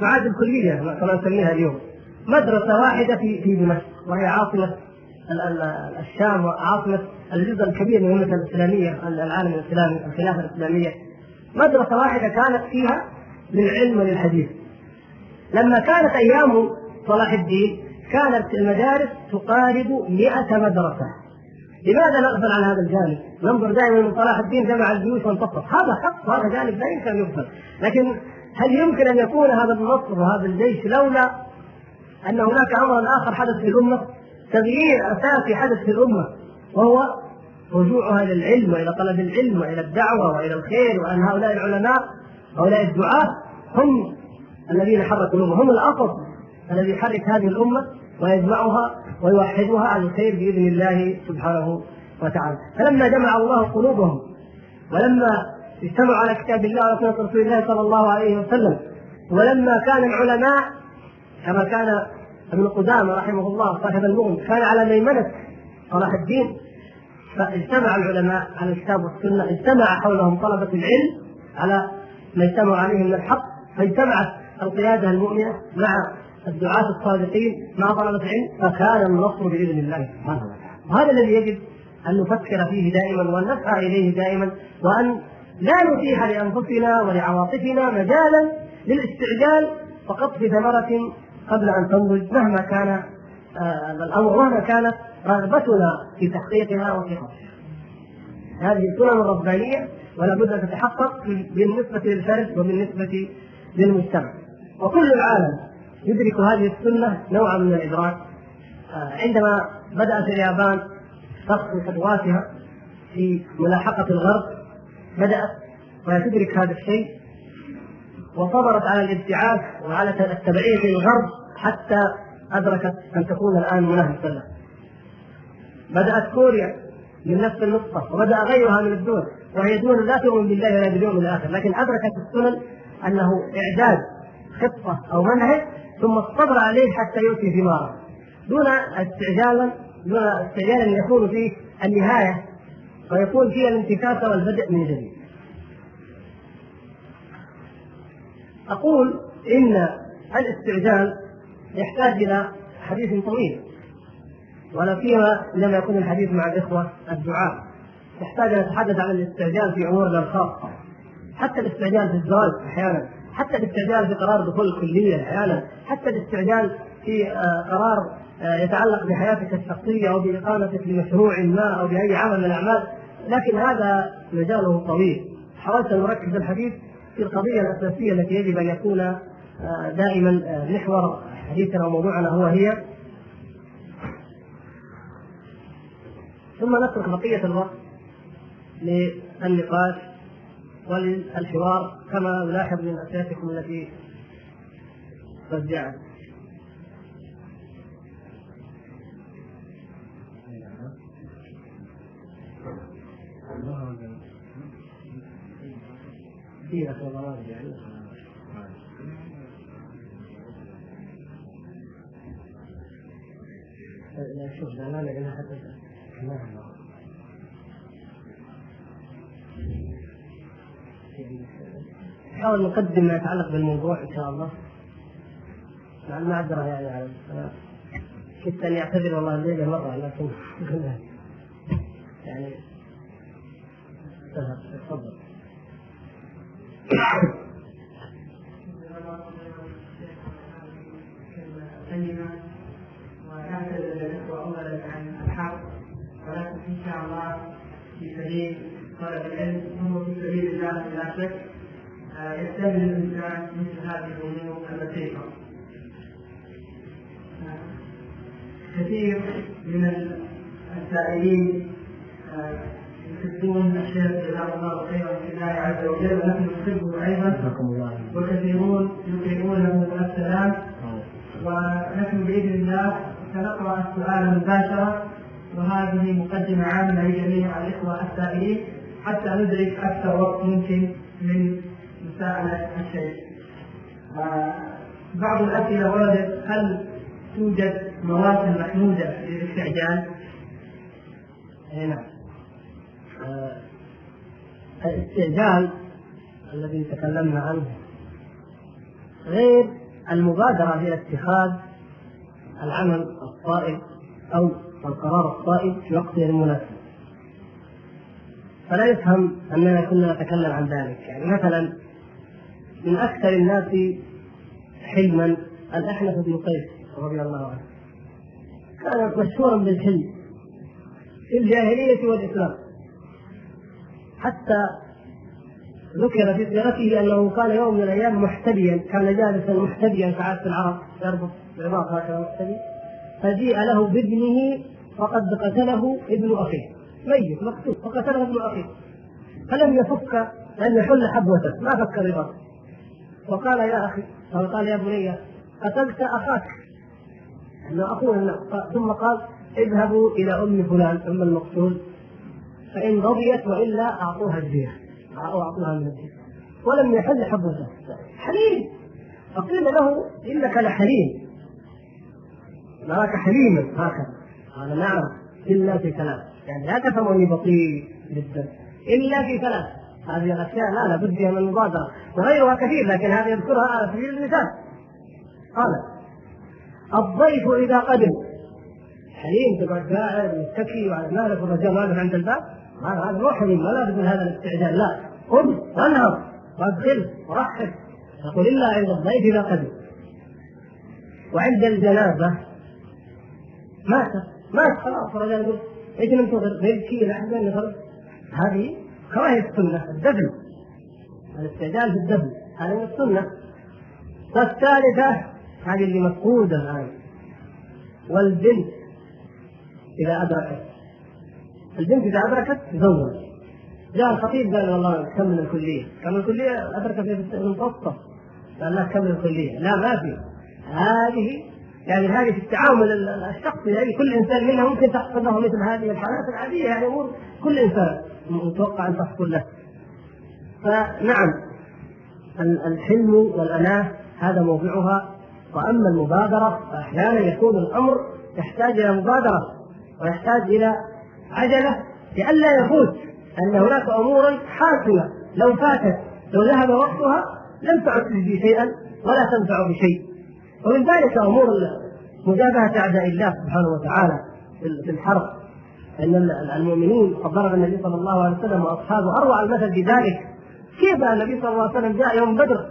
تعاد الكلية كما نسميها اليوم مدرسة واحدة في في دمشق وهي عاصمة الشام وعاصمة الجزء الكبير من الامه الإسلامية العالم الإسلامي الخلافة الإسلامية. مدرسة واحدة كانت فيها للعلم وللحديث. لما كانت أيام صلاح الدين كانت المدارس تقارب 100 مدرسة لماذا نغفل عن هذا الجانب؟ ننظر دائما من صلاح الدين جمع الجيوش وانتصر، هذا حق هذا جانب لا يمكن أن يغفل، لكن هل يمكن أن يكون هذا النصر وهذا الجيش لولا أن هناك امرا آخر حدث في الأمة؟ تغيير أساسي حدث في الأمة وهو رجوعها إلى العلم وإلى طلب العلم وإلى الدعوة وإلى الخير وأن هؤلاء العلماء هؤلاء الدعاة هم الذين حركوا الأمة. هم الأصل الذي يحرك هذه الأمة ويجمعها ويوحدها على الخير بإذن الله سبحانه وتعالى. فلما جمع الله قلوبهم ولما اجتمعوا على كتاب الله وسنه رسول الله صلى الله عليه وسلم ولما كان العلماء كما كان ابن قدامة رحمه الله صاحب المغني كان على ميمنة صلاح الدين فاجتمع العلماء على الكتاب والسنة اجتمع حولهم طلبة العلم على ما اجتمعوا عليه من الحق فاجتمعت القيادة المؤمنة مع الدعاة الصادقين مع طلبة العلم فكان النصر بإذن الله سبحانه وتعالى. وهذا الذي يجب أن نفكر فيه دائما وأن نسعى إليه دائما وأن لا نتيح لأنفسنا ولعواطفنا مجالا للاستعجال فقط ثمرة قبل أن تنضج مهما كان آه الأمر مهما كانت رغبتنا في تحقيقها وفي قصدها هذه السنن الربانية ولا بد أن تتحقق بالنسبة للفرد وبالنسبة للمجتمع. وكل العالم يدرك هذه السنة نوعا من الإدراك آه، عندما بدأت اليابان تخطو خطواتها في ملاحقة الغرب بدأت وهي تدرك هذا الشيء وصبرت على الابتعاث وعلى التبعية للغرب حتى أدركت أن تكون الآن منافسة له. بدأت كوريا من نفس النقطة وبدأ غيرها من الدول وهي دول لا تؤمن بالله ولا باليوم الآخر لكن أدركت السنن أنه إعداد خطة أو منهج ثم الصبر عليه حتى يؤتي ثماره. دون استعجالا دون استعجال يكون فيه النهاية ويكون فيها الانتكاسه والبدء من جديد. أقول إن الاستعجال يحتاج إلى حديث طويل ولا فيما لم يكن الحديث مع الإخوة الدعاء. يحتاج أن نتحدث عن الاستعجال في امورنا الخاصه حتى الاستعجال في الزواج أحيانا. حتى الاستعجال في قرار دخول الكلية أحيانا حتى الاستعجال في آه، قرار آه، يتعلق بحياتك الشخصية أو بإقامتك لمشروع ما أو بأي عمل من الأعمال. لكن هذا مجاله طويل. حاولت أن أركز الحديث في القضية الأساسية التي يجب أن يكون آه، دائما محور حديثنا وموضوعنا هو هي. ثم نترك بقية الوقت للنقاش. وللحوار كما نلاحظ من أسئلتكم التي قد جاءت يعني لا شوف لا لا حتى نحاول نقدم ما يتعلق بالموضوع إن شاء الله. مع المعذره يعني على كنت اني اعتذر والله الليلة مرة لكن يعني تفضل. سلمة ونعتذر الاخوه اولا عن الحق. ولكن إن شاء الله في سبيل طلب العلم هو في سبيل الله بلا شك يستمر الإنسان مثل هذه الأمور البسيطة. كثير من السائلين يحبون الشيخ جزاه الله خيرا في الله عز وجل ونحن نحبه أيضا. وكثيرون يقرؤونه السلام. ونحن بإذن الله سنقرأ السؤال مباشرة وهذه مقدمة عامة لجميع الإخوة السائلين. حتى ندرك أكثر وقت ممكن من مساءلة الشيخ. بعض الأسئلة وردت هل توجد مواسم محمودة للاستعجال؟ اي نعم. آه، الاستعجال الذي تكلمنا عنه غير المبادرة إلى اتخاذ العمل الصائب أو القرار الصائب في وقته المناسب فلا يفهم أننا كنا نتكلم عن ذلك. يعني مثلا من أكثر الناس حلما الأحنف بن قيس رضي الله عنه. كان مشهورا بالحلم في الجاهلية والإسلام. حتى ذكر في سيرته أنه كان يوم من الأيام محتبيا كان جالسا محتبيا كعادة العرب يربط بعباط هكذا محتبي فجيء له بابنه فقد قتله ابن أخيه. ميت مقتول. فقتله ابن اخيه فلم يفك ان يحل حبوته. ما فك الرباط وقال يا أخي أو قال يا بني قتلت أخاك. انه اخوه ثم قال اذهبوا إلى أم فلان أم المقتول. فإن رضيت وإلا أعطوها الديه أو أعطوها من الديه ولم يحل حبوته. حليم. فقيل له إنك لحليم. نراك حليما هكذا. قال نعم. إلا في ثلاث يعني لا تفهم إني بطيء جدا. الا في ثلاث هذه الأشياء لا لابد فيها من المبادره وغيرها كثير لكن هذه يذكرها على سبيل المثال. قال الضيف إذا قدم. حليم تقعد قاعد متكي وعلى مالك والرجال واقف عند الباب. هذا هذا مو حليم ولا تقول هذا الاستعجال. لا. قم وانهض وادخل ورحب. يقول إلا عند الضيف إذا قدم. وعند الجنازه مات. مات. خلاص الرجال يقول إيش ننتظر نبكي نحزن نفرق هذه كراهيه السنة الدفن. الاستعجال في الدفن هذه من السنة. والثالثه هذه اللي مفقودة الآن. والبنت إذا أدركت. البنت إذا أدركت تزوج. جاء الخطيب قال والله كمل الكلية؟ كمل الكلية؟ أدرك في المتوسط. قال لا كمل الكلية؟ لا ما في. هذه يعني هذه في التعامل الشخصي يعني كل إنسان منا ممكن تحصل له مثل هذه الحالات العادية يعني امور كل إنسان متوقع أن تحصل له. فنعم الحلم والأناة هذا موضعها. وأما المبادرة فأحيانا يكون الأمر يحتاج إلى مبادرة ويحتاج إلى عجلة لئلا يفوت أن هناك أمورا حاسمة. لو فاتت لو ذهب وقتها لم تعد تجدي شيئا ولا تنفع بشيء. ومن ذلك أمور مجابهه اعداء الله سبحانه وتعالى في الحرب. إن المؤمنين قد ضرب النبي صلى الله عليه وسلم وأصحابه أروع المثل بذلك. كيف النبي صلى الله عليه وسلم جاء يوم بدر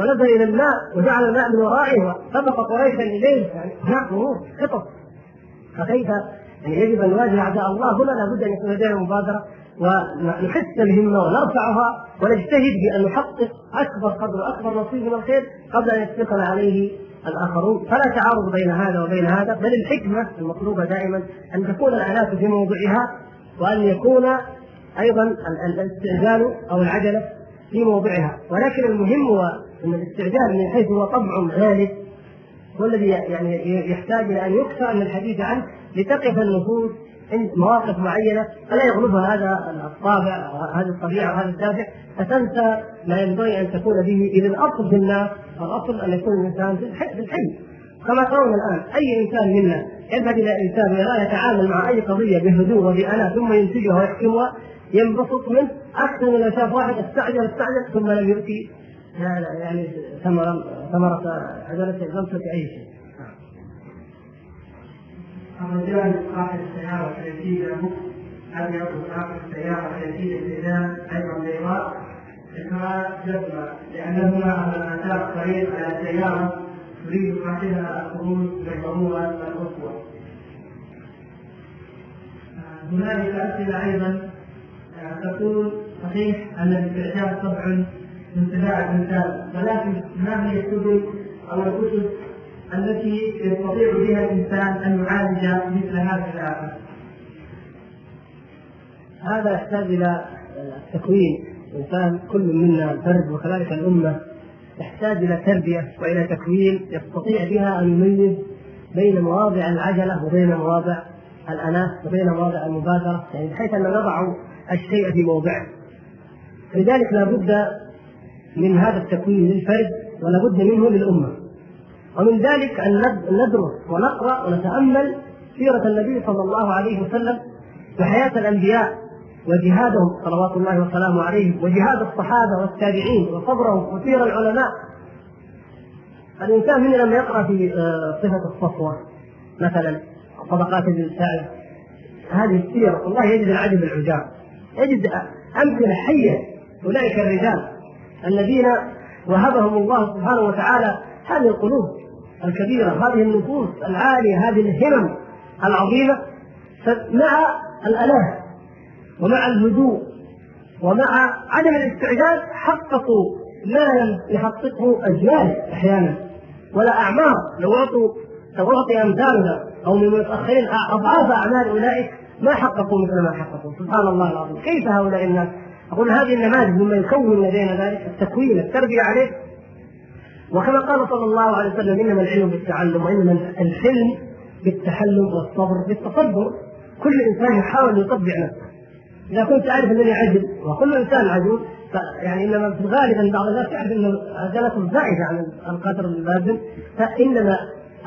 ونزل إلى الماء وجعل الماء من ورائه وسبق قريشا إليه؟ يعني هناك امور خطط فكيف يعني يجب أن نواجه أعداء الله؟ هنا لابد أن يكون لدينا مبادرة ونحس الهمه ونرفعها ونجتهد بأن نحقق أكبر قدر وأكبر نصيب من الخير قبل أن يسبقنا عليه الآخرون. فلا تعارض بين هذا وبين هذا بل الحكمة المطلوبة دائما أن تكون الآلات في موضعها وأن يكون أيضا الاستعجال أو العجلة في موضعها. ولكن المهم هو أن الاستعجال من حيث هو طبع غالب هو الذي يعني يحتاج إلى أن يكثر من الحديث عنه لتقف النفوس عند مواقف معينة فلا يغلبها هذا الطابع هذه الطبيعه وهذا الدافع فتنسى ما ينبغي أن تكون به اذا الأصل في الناس الأصل أن يكون الإنسان في الحي كما ترون الآن أي إنسان منا يذهب إلى إنسان يراه يتعامل مع أي قضية بهدوء وبأناة ثم ينتجها ويحكمها ينبسط منه أكثر من شاف واحد استعجل استعجل ثم لم يؤتي يعني ثمرة ثمرة عجلته لم تؤتي أي شيء. الرجال صاحب السيارة التي يعطي صاحب السيارة التي الالتزام أيضا بيضاء كما جزمة لأنهما على مسار طريق على سيارة تريد صاحبها الخروج بالضرورة الأسوة. هنالك أسئلة أيضا. تقول صحيح أن الاستعجال طبع من طباع الإنسان ولكن ما هي السبل أو الكتب التي يستطيع بها الإنسان أن يعالج مثل هذه الآفة؟ هذا يحتاج إلى التكوين الإنسان كل منا الفرد وكذلك الأمة تحتاج إلى تربية وإلى تكوين يستطيع بها أن يميز بين مواضع العجلة وبين مواضع الأناة وبين مواضع المبادرة يعني بحيث أن نضع الشيء في موضعه. لذلك لا بد من هذا التكوين للفرد ولا بد منه للأمة. ومن ذلك أن ندرس ونقرأ ونتأمل سيرة النبي صلى الله عليه وسلم وحياة الأنبياء وجهادهم صلوات الله وسلامه عليهم وجهاد الصحابة والتابعين وصبرهم وسير العلماء. الإنسان هنا لما يقرأ في آه، صفة الصفوة مثلا طبقات سعد هذه السيرة والله يجد العجب العجاب. يجد أمثلة حية. أولئك الرجال الذين وهبهم الله سبحانه وتعالى هذه القلوب. الكبيرة هذه النفوس العالية هذه الهمم العظيمة مع الأناه ومع الهدوء ومع عدم الاستعجال حققوا ما لم يحققه أجيال أحيانا ولا أعمار. لو أعطوا لو أعطي أمثالنا أو من المتأخرين أضعاف أعمال أولئك ما حققوا مثل ما حققوا. سبحان الله العظيم. كيف هؤلاء الناس؟ أقول هذه النماذج مما يكون لدينا ذلك التكوين التربية عليه. وكما قال صلى الله عليه وسلم إنما العلم بالتعلم وإنما الحلم بالتحلم والصبر بالتصبر. كل إنسان يحاول يطبع نفسه. إذا كنت اعرف أنني عجل وكل إنسان عجول يعني إنما في الغالب أن بعض الناس يعرف انه عجلته زائده عن القدر اللازم فإنما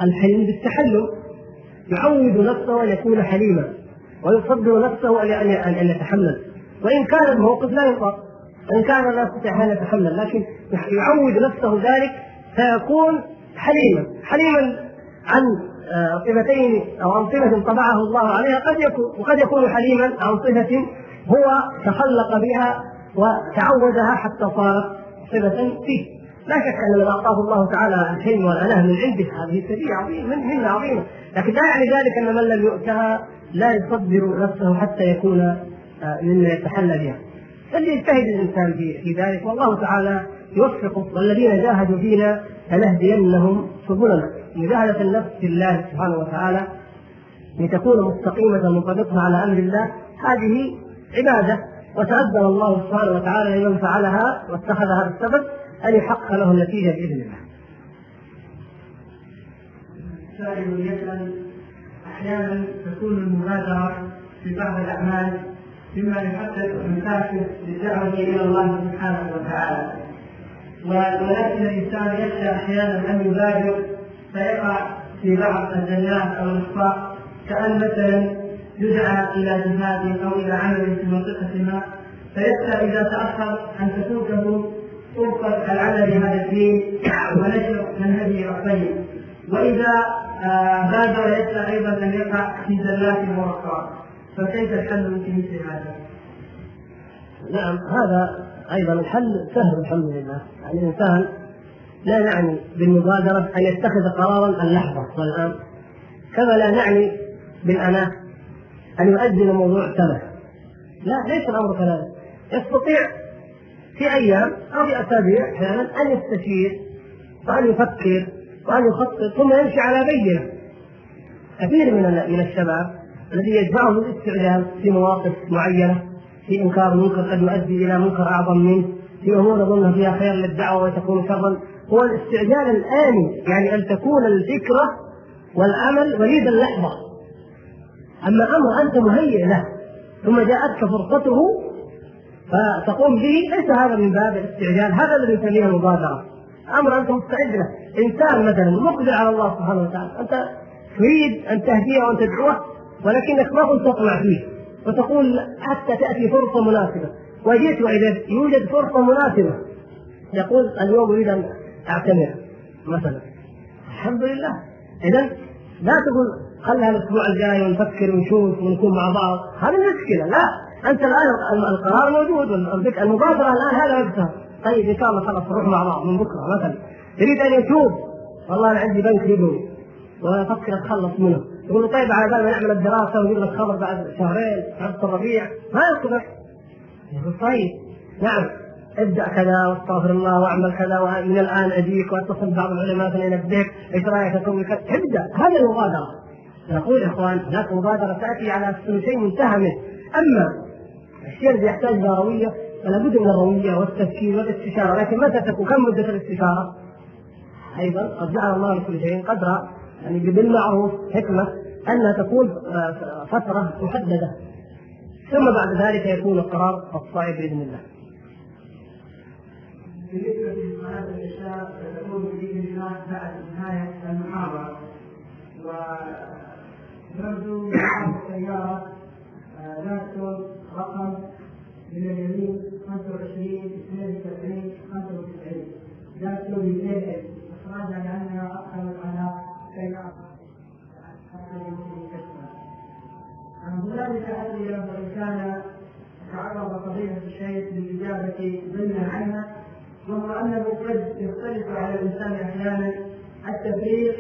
الحلم بالتحلم. يعود نفسه أن يكون حليما ويصبر نفسه أن يتحمل. وإن كان الموقف لا يطاق وإن كان لا يستطيع أن يتحمل لكن يعود نفسه ذلك فيكون حليما حليما عن آه، صفتين أو عن صفة طبعه الله عليها قد يكون وقد يكون حليما عن صفة هو تخلق بها وتعودها حتى صارت صفة فيه. لا شك أن من أعطاه الله تعالى الحلم والاناه من عنده هذه سبيل عظيمة من منه عظيمة. لكن لا يعني ذلك أن من لم يؤتها لا يصبر نفسه حتى يكون آه، مما يتحلى بها. فليجتهد الإنسان في ذلك. والله تعالى يوفقه والذين جاهدوا فينا لنهدينهم سبلنا. مجاهدة النفس في الله سبحانه وتعالى لتكون مستقيمة منطبقة على أمر الله هذه عبادة. وتأذن الله سبحانه وتعالى لمن فعلها واتخذ هذا السبب أن يحقق له النتيجة بإذن الله. سائل يسأل أحيانا تكون المبادرة في بعض الأعمال مما يحقق مسافر للدعوة إلى الله سبحانه وتعالى. ولكن الإنسان يخشى أحيانا أن يبادر فيقع في بعض الزلات أو الأخطاء كأن مثلا يدعى إلى جهاد أو إلى عمل في منطقة ما فيخشى إذا تأخر أن تفوته فرصة العمل بهذا الدين ونشر منهجه الطيب. وإذا آه، بادر يخشى أيضا أن يقع في زلات وأخطاء. فكيف الحل في مثل هذا؟ نعم هذا أيضا الحل سهل الحمد لله. الانسان لا نعني بالمبادرة أن يتخذ قرارا اللحظة والآن كما لا نعني بالأناة أن يؤجل موضوع سنه لا ليس الأمر كذلك. يستطيع في أيام أو في أسابيع أحيانا أن يستشير وأن يفكر وأن يخطط ثم يمشي على بينة. كثير من من الشباب الذي يدفعه الاستعجال في مواقف معينة في إنكار منكر قد يؤدي إلى منكر أعظم منه. في امور يظن فيها خير للدعوة وتكون شرا. هو الاستعجال الاني يعني أن تكون الفكرة والعمل وليد اللحظة. أما أمر أنت مهيئ له ثم جاءتك فرصته فتقوم به ليس هذا من باب الاستعجال هذا الذي نسميه المبادرة. أمر أنت مستعد له. إنسان مثلا مقبل على الله سبحانه وتعالى. أنت تريد أن تهديه وأن تدعوه ولكنك ما كنت تطمع فيه وتقول حتى تأتي فرصة مناسبة. وجئت وإذا يوجد فرصة مناسبة. يقول اليوم أريد أن أعتمر مثلا. الحمد لله. اذا لا تقول خلها الأسبوع الجاي ونفكر ونشوف ونكون مع بعض. هذه المشكلة. لا. أنت الآن القرار موجود المبادرة الان هذا وقتها طيب إن شاء الله خلاص نروح مع بعض من بكرة مثلا. يريد أن يتوب؟ والله أنا عندي بنك ربوي وأفكر أتخلص منه. يقول طيب على بال ما نعمل الدراسة ونجيب لك خبر بعد شهرين بعد الربيع ما يقول طيب نعم. ابدأ كذا واستغفر الله واعمل كذا ومن الآن أجيك واتصل بعض العلماء فلينبهك إيش رأيك؟ أسوي ابدأ. هذه المبادرة. نقول يا إخوان هناك مبادرة تأتي على شيء منتهى منه. أما الشيء الذي يحتاج إلى روية فلا بد من الروية والتفكير والاستشارة. لكن متى تكون؟ كم مدة الاستشارة؟ أيضا قد جعل الله لكل شيء قدرا يعني بالمعروف حكمة انها تكون آه، فترة محددة. ثم بعد ذلك يكون القرار الصائب بإذن الله. بالنسبة لصلاه العشاء ستكون بإذن الله بعد نهاية المحاضرة؟ ونرجو السيارة نكتب رقم من اليمين 25 72 95 نكتب بالليل اخراجها لانها اقبلت على سيارة. هنالك اسئله وان كان تعرض فضيلة الشيخ للإجابة ضمنا عنها وهو أنه قد يختلف على الإنسان أحيانا التفريق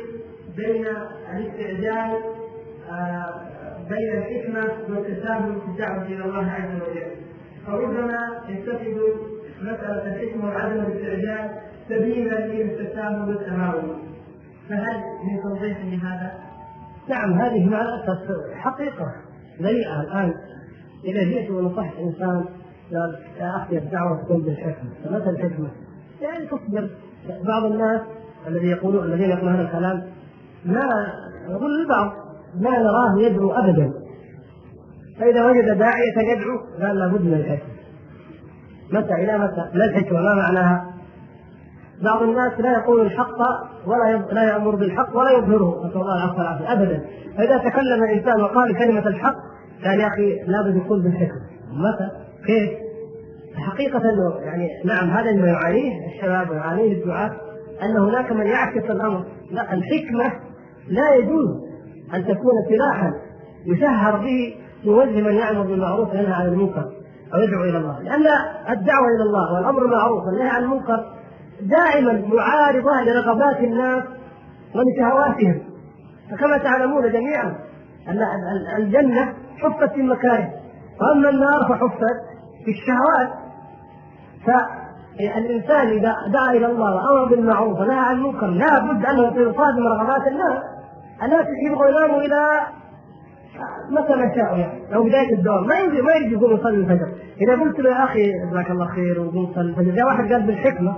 بين الاستعجال آه، بين الحكمة والتساهل في الدعوة إلى الله عز وجل. فربما يتخذ مسألة الحكمة وعدم الاستعجال سبيلا التساهل والتهاون فهل من توضيح لهذا؟ نعم هذه الأسف حقيقة. ذريعة الآن إذا جئت ونصحت إنسان قال يا أخي الدعوة تكون بالحكمة. فمتى الحكمة؟ يعني تصبر. بعض الناس الذي يقولون الذين يقولون هذا الكلام ما يقول البعض ما نراه يدعو ابدا. فإذا وجد داعية يدعو قال لابد من الحكمة. متى؟ إلى متى؟ ما الحكمة ما معناها؟ بعض الناس لا يقول الحق ولا لا يأمر بالحق ولا يظهره. نسأل الله العفو والعافية. ابدا. فإذا تكلم انسان وقال كلمة الحق قال يا أخي لابد يقول بالحكمه متى؟ كيف؟ حقيقة يعني نعم هذا ما يعانيه الشباب ويعانيه الدعاة أن هناك من يعكس الأمر، لا الحكمة لا يجوز أن تكون سلاحا يشهر به يوجه من يامر بالمعروف وينهى عن المنكر أو يدعو إلى الله لأن الدعوة إلى الله والأمر بالمعروف والنهي عن المنكر دائما معارضه لرغبات الناس ولشهواتهم فكما تعلمون جميعا أن الجنة حفت في المكاره واما النار فحفت في الشهوات. فالانسان إذا دعا إلى الله وأمر بالمعروف ونهى عن المنكر لا بد انه يصادم رغبات الناس الناس يبغوا يناموا إلى متى ما شاءوا يعني أو بداية الدوام. ما يجي ما يجي يقوم يصلي الفجر. إذا قلت له يا أخي جزاك الله خير وقوم صلي الفجر. جاء واحد قال بالحكمة.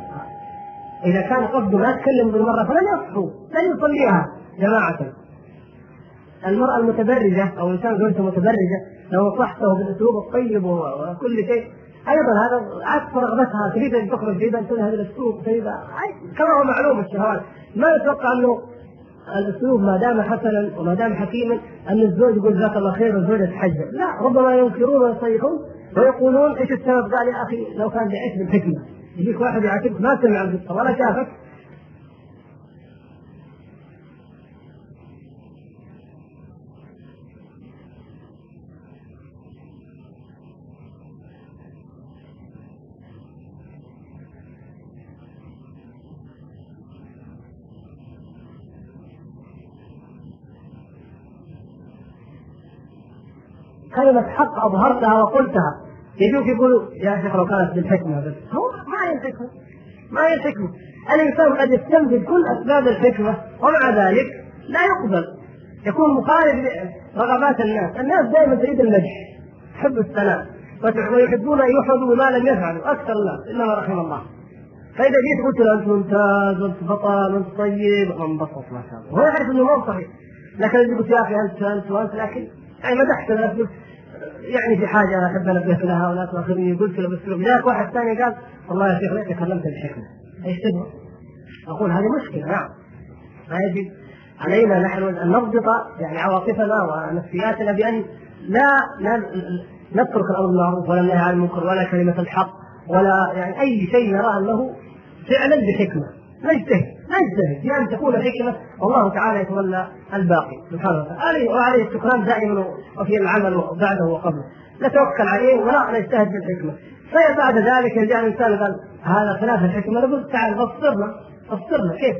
إذا كان قصده ما تكلم بالمرة فلن يصحوا لن يصليها جماعة. المرأة المتبرجة أو إنسان زوجته متبرجة لو نصحته بالأسلوب الطيب وكل شيء أيضا هذا عكس رغبتها تريد أن تخرج تريد أن تنهي هذا الأسلوب تريد كما هو معلوم الشهوات. ما يتوقع أنه الأسلوب ما دام حسنا وما دام حكيما أن الزوج يقول جزاك الله خير والزوجه تحجب، لا ربما ينكرون ويصيحون ويقولون إيش السبب؟ قال يا أخي لو كان بعيش بالحكمه يجيك واحد يعاتبك ما سمع القصة ولا شافك. كلمة حق أظهرتها وقلتها. يجوك يقولوا يا شيخ لو كانت بالحكمة بس. هو ما هي الحكمة ما هي الحكمة الإنسان قد يستنفذ كل أسباب الحكمة ومع ذلك لا يقبل. يكون مخالف لرغبات الناس. الناس دائما تريد المدح تحب الثناء ويحبون أن يحفظوا بما لم يفعلوا. أكثر الناس إلا ما رحم الله. فإذا جيت قلت له أنت ممتاز وأنت بطل وأنت طيب. انبسط ما شاء الله. هو يعرف أنه مو صحيح. لكن قلت يا أخي أنت أنت وأنت. لكن يعني مدحت الناس يعني في حاجة أحب انبه لها ولا تؤاخذني قلت له باسلوب جاءك واحد ثاني قال والله يا شيخ ليت تكلمت بالحكمة. إيش تبغى؟ أقول هذه مشكلة نعم. ما يجب علينا نحن أن نضبط يعني عواطفنا ونفسياتنا بأن لا لا نترك الأمر بالمعروف ولا ننهى عن المنكر ولا كلمة الحق ولا يعني أي شيء نرى أنه فعلا بحكمة نجتهد. نجتهد بان تكون الحكمه والله تعالى يتولى الباقي سبحانه وتعالى. وعليه الشكران دائما وفي العمل بعده وقبله. نتوكل عليه ولا نجتهد بالحكمه فبعد ذلك يجي الإنسان قال هذا خلاف الحكمة. نقول تعال بصرنا بصرنا كيف؟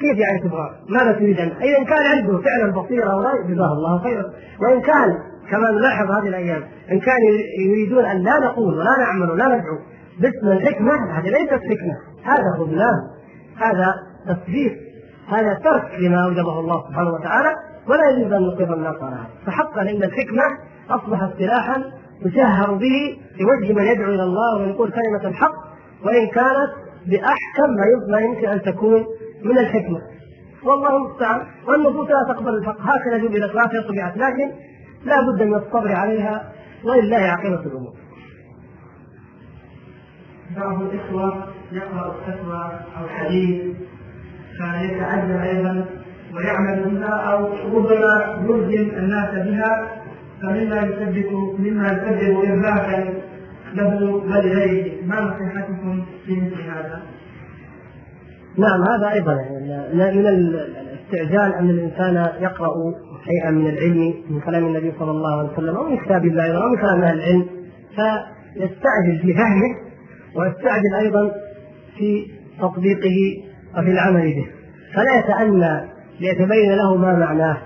كيف يعني تبغى؟ ماذا تريد ان إذا كان عنده فعلا بصيره وراي جزاه الله خيرا. وإن كان كما نلاحظ هذه الأيام إن كان يريدون أن لا نقول ولا نعمل ولا ندعو باسم الحكمة هذه ليست حكمة هذا خذلان هذا تصديق هذا ترك لما أوجبه الله سبحانه وتعالى ولا يجوز أن نقر الناس على هذا فحقا ان الحكمة اصبحت سلاحا يشهر به في وجه من يدعو إلى الله ويقول كلمة الحق وإن كانت بأحكم ما يمكن أن تكون من الحكمة. والله المستعان. والنفوس لا تقبل الحق. هكذا جبلت ما طبيعه لكن لا بد من الصبر عليها ولله عاقبة الأمور. بعض الإخوة يقرأ الفتوى أو حديث فيتعجب أيضا ويعمل بها أو ربما يلزم الناس بها فمما يسبب مما يسبب ارباكا له ولغيره ما نصيحتكم في مثل هذا؟ نعم هذا أيضا يعني من الاستعجال أن الإنسان يقرأ شيئا من العلم من كلام النبي صلى الله عليه وسلم أو من كتاب الله أو من كلام أهل العلم فيستعجل في فهمه ويستعجل أيضا في تطبيقه وفي العمل به. فلا يتأنى ليتبين له ما معناه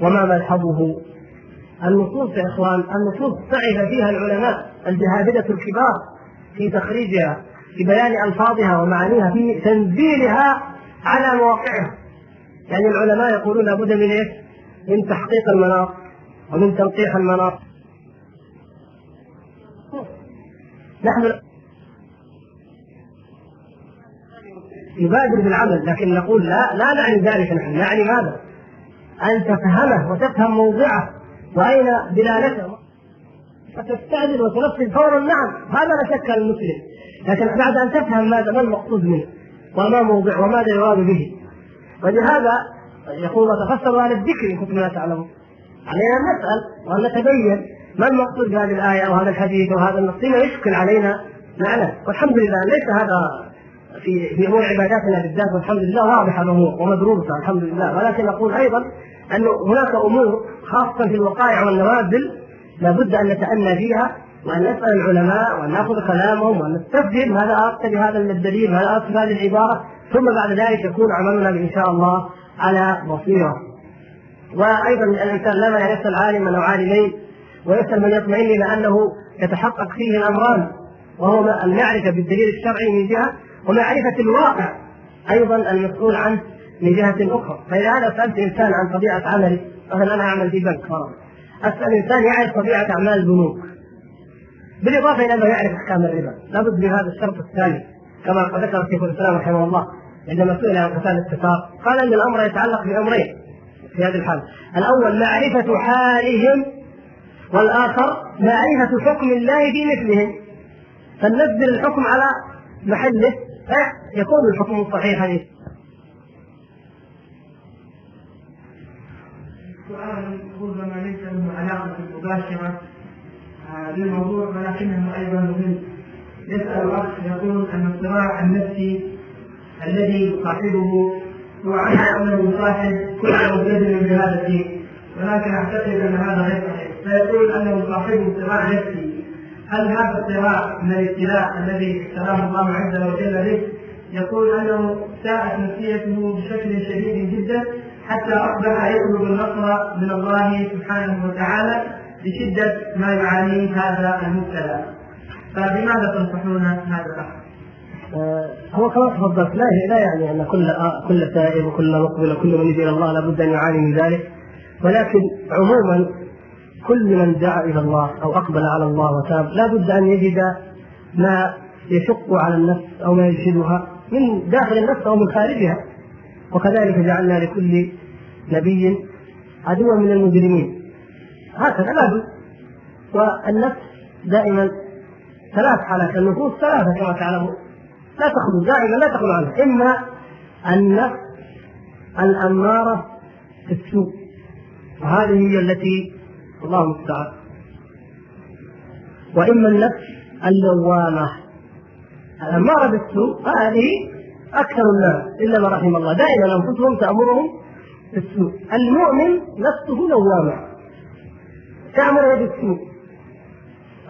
وما ملحظه النصوص يا إخوان النصوص تعب فيها العلماء الجهابذة الكبار في تخريجها في بيان ألفاظها ومعانيها في تنزيلها على مواقعها. يعني العلماء يقولون لابد من إيش؟ من تحقيق المناط ومن تنقيح المناط نحن يبادر بالعمل لكن نقول لا لا نعني ذلك نحن نعني ماذا؟ أن تفهمه وتفهم موضعه وأين دلالته؟ فتستعجل وتنفذ فورا نعم هذا لا شك المسلم لكن بعد أن تفهم ماذا ما المقصود منه؟ وما موضع وماذا يراد به؟ ولهذا يقول وتفسروا أهل الذكر إن كنتم لا تعلمون. علينا أن نسأل وأن نتبين ما المقصود بهذه الآية أو هذا الحديث أو هذا النص فيما يشكل علينا نعلم والحمد لله ليس هذا في في امور عباداتنا بالذات والحمد لله واضحه الأمور ومدروسه الحمد لله ولكن أقول أيضا أن هناك أمور خاصة في الوقائع والنوازل لابد أن نتأنى فيها وأن نسأل العلماء وأن نأخذ كلامهم وأن نستفهم هذا اقصد هذا الدليل هذا اقصد هذه العبارة ثم بعد ذلك يكون عملنا إن شاء الله على بصيرة. وأيضا الإنسان لا يسال عالما أو عالمين ويسأل من يطمئن إلى انه يتحقق فيه الأمران وهو المعرفة بالدليل الشرعي من جهة ومعرفة الواقع أيضا المسؤول عنه من جهة أخرى، فإذا أنا سألت إنسان عن طبيعة عملي مثلا أنا أعمل في بنك فرضا أسأل إنسان يعرف طبيعة أعمال البنوك. بالإضافة إلى أنه يعرف أحكام الربا. لابد من هذا الشرط الثاني كما ذكر شيخ الإسلام رحمه الله عندما سئل عن قتال الاتفاق قال إن الأمر يتعلق بأمرين في هذه الحالة. الأول معرفة حالهم والآخر معرفة حكم الله في مثلهم. فننزل الحكم على محله فيكون الحكم صحيحا سؤال ربما ليس له علاقة مباشرة للموضوع ولكنه أيضا مهم. يسأل الأخ يقول أن الصراع النفسي الذي يصاحبه هو انه يصاحب كل ملتزم بهذا الدين ولكن أعتقد أن هذا غير صحيح. فيقول انه يصاحبه صراع نفسي هل هذا الصراع من الابتلاء الذي ابتلاه الله عز وجل به يقول أنه ساءت نفسيته بشكل شديد جدا حتى أصبح يطلب النصر من الله سبحانه وتعالى بشده ما يعانيه هذا المبتلى فبماذا تنصحون هذا الأخ؟ آه، هو كما تفضلت لا لا يعني أن كل آه، كل تائب وكل مقبل وكل من يجي إلى الله لابد أن يعاني من ذلك ولكن عموما كل من دعا إلى الله أو أقبل على الله وتاب لابد أن يجد ما يشق على النفس أو ما يجهدها من داخل النفس أو من خارجها. وكذلك جعلنا لكل نبي عدوا من المجرمين. هكذا لابد والنفس دائما ثلاث حالات النفوس ثلاثة كما تعلمون. لا تخلو دائما لا تخلو عنها. إما النفس الأمارة بالسوء وهذه هي التي الله المستعان. وإما النفس اللوامة. الأمارة بالسوء هذه أكثر الناس إلا ما رحم الله. دائما أنفسهم تأمرهم بالسوء. المؤمن نفسه لوامة. تأمره بالسوء.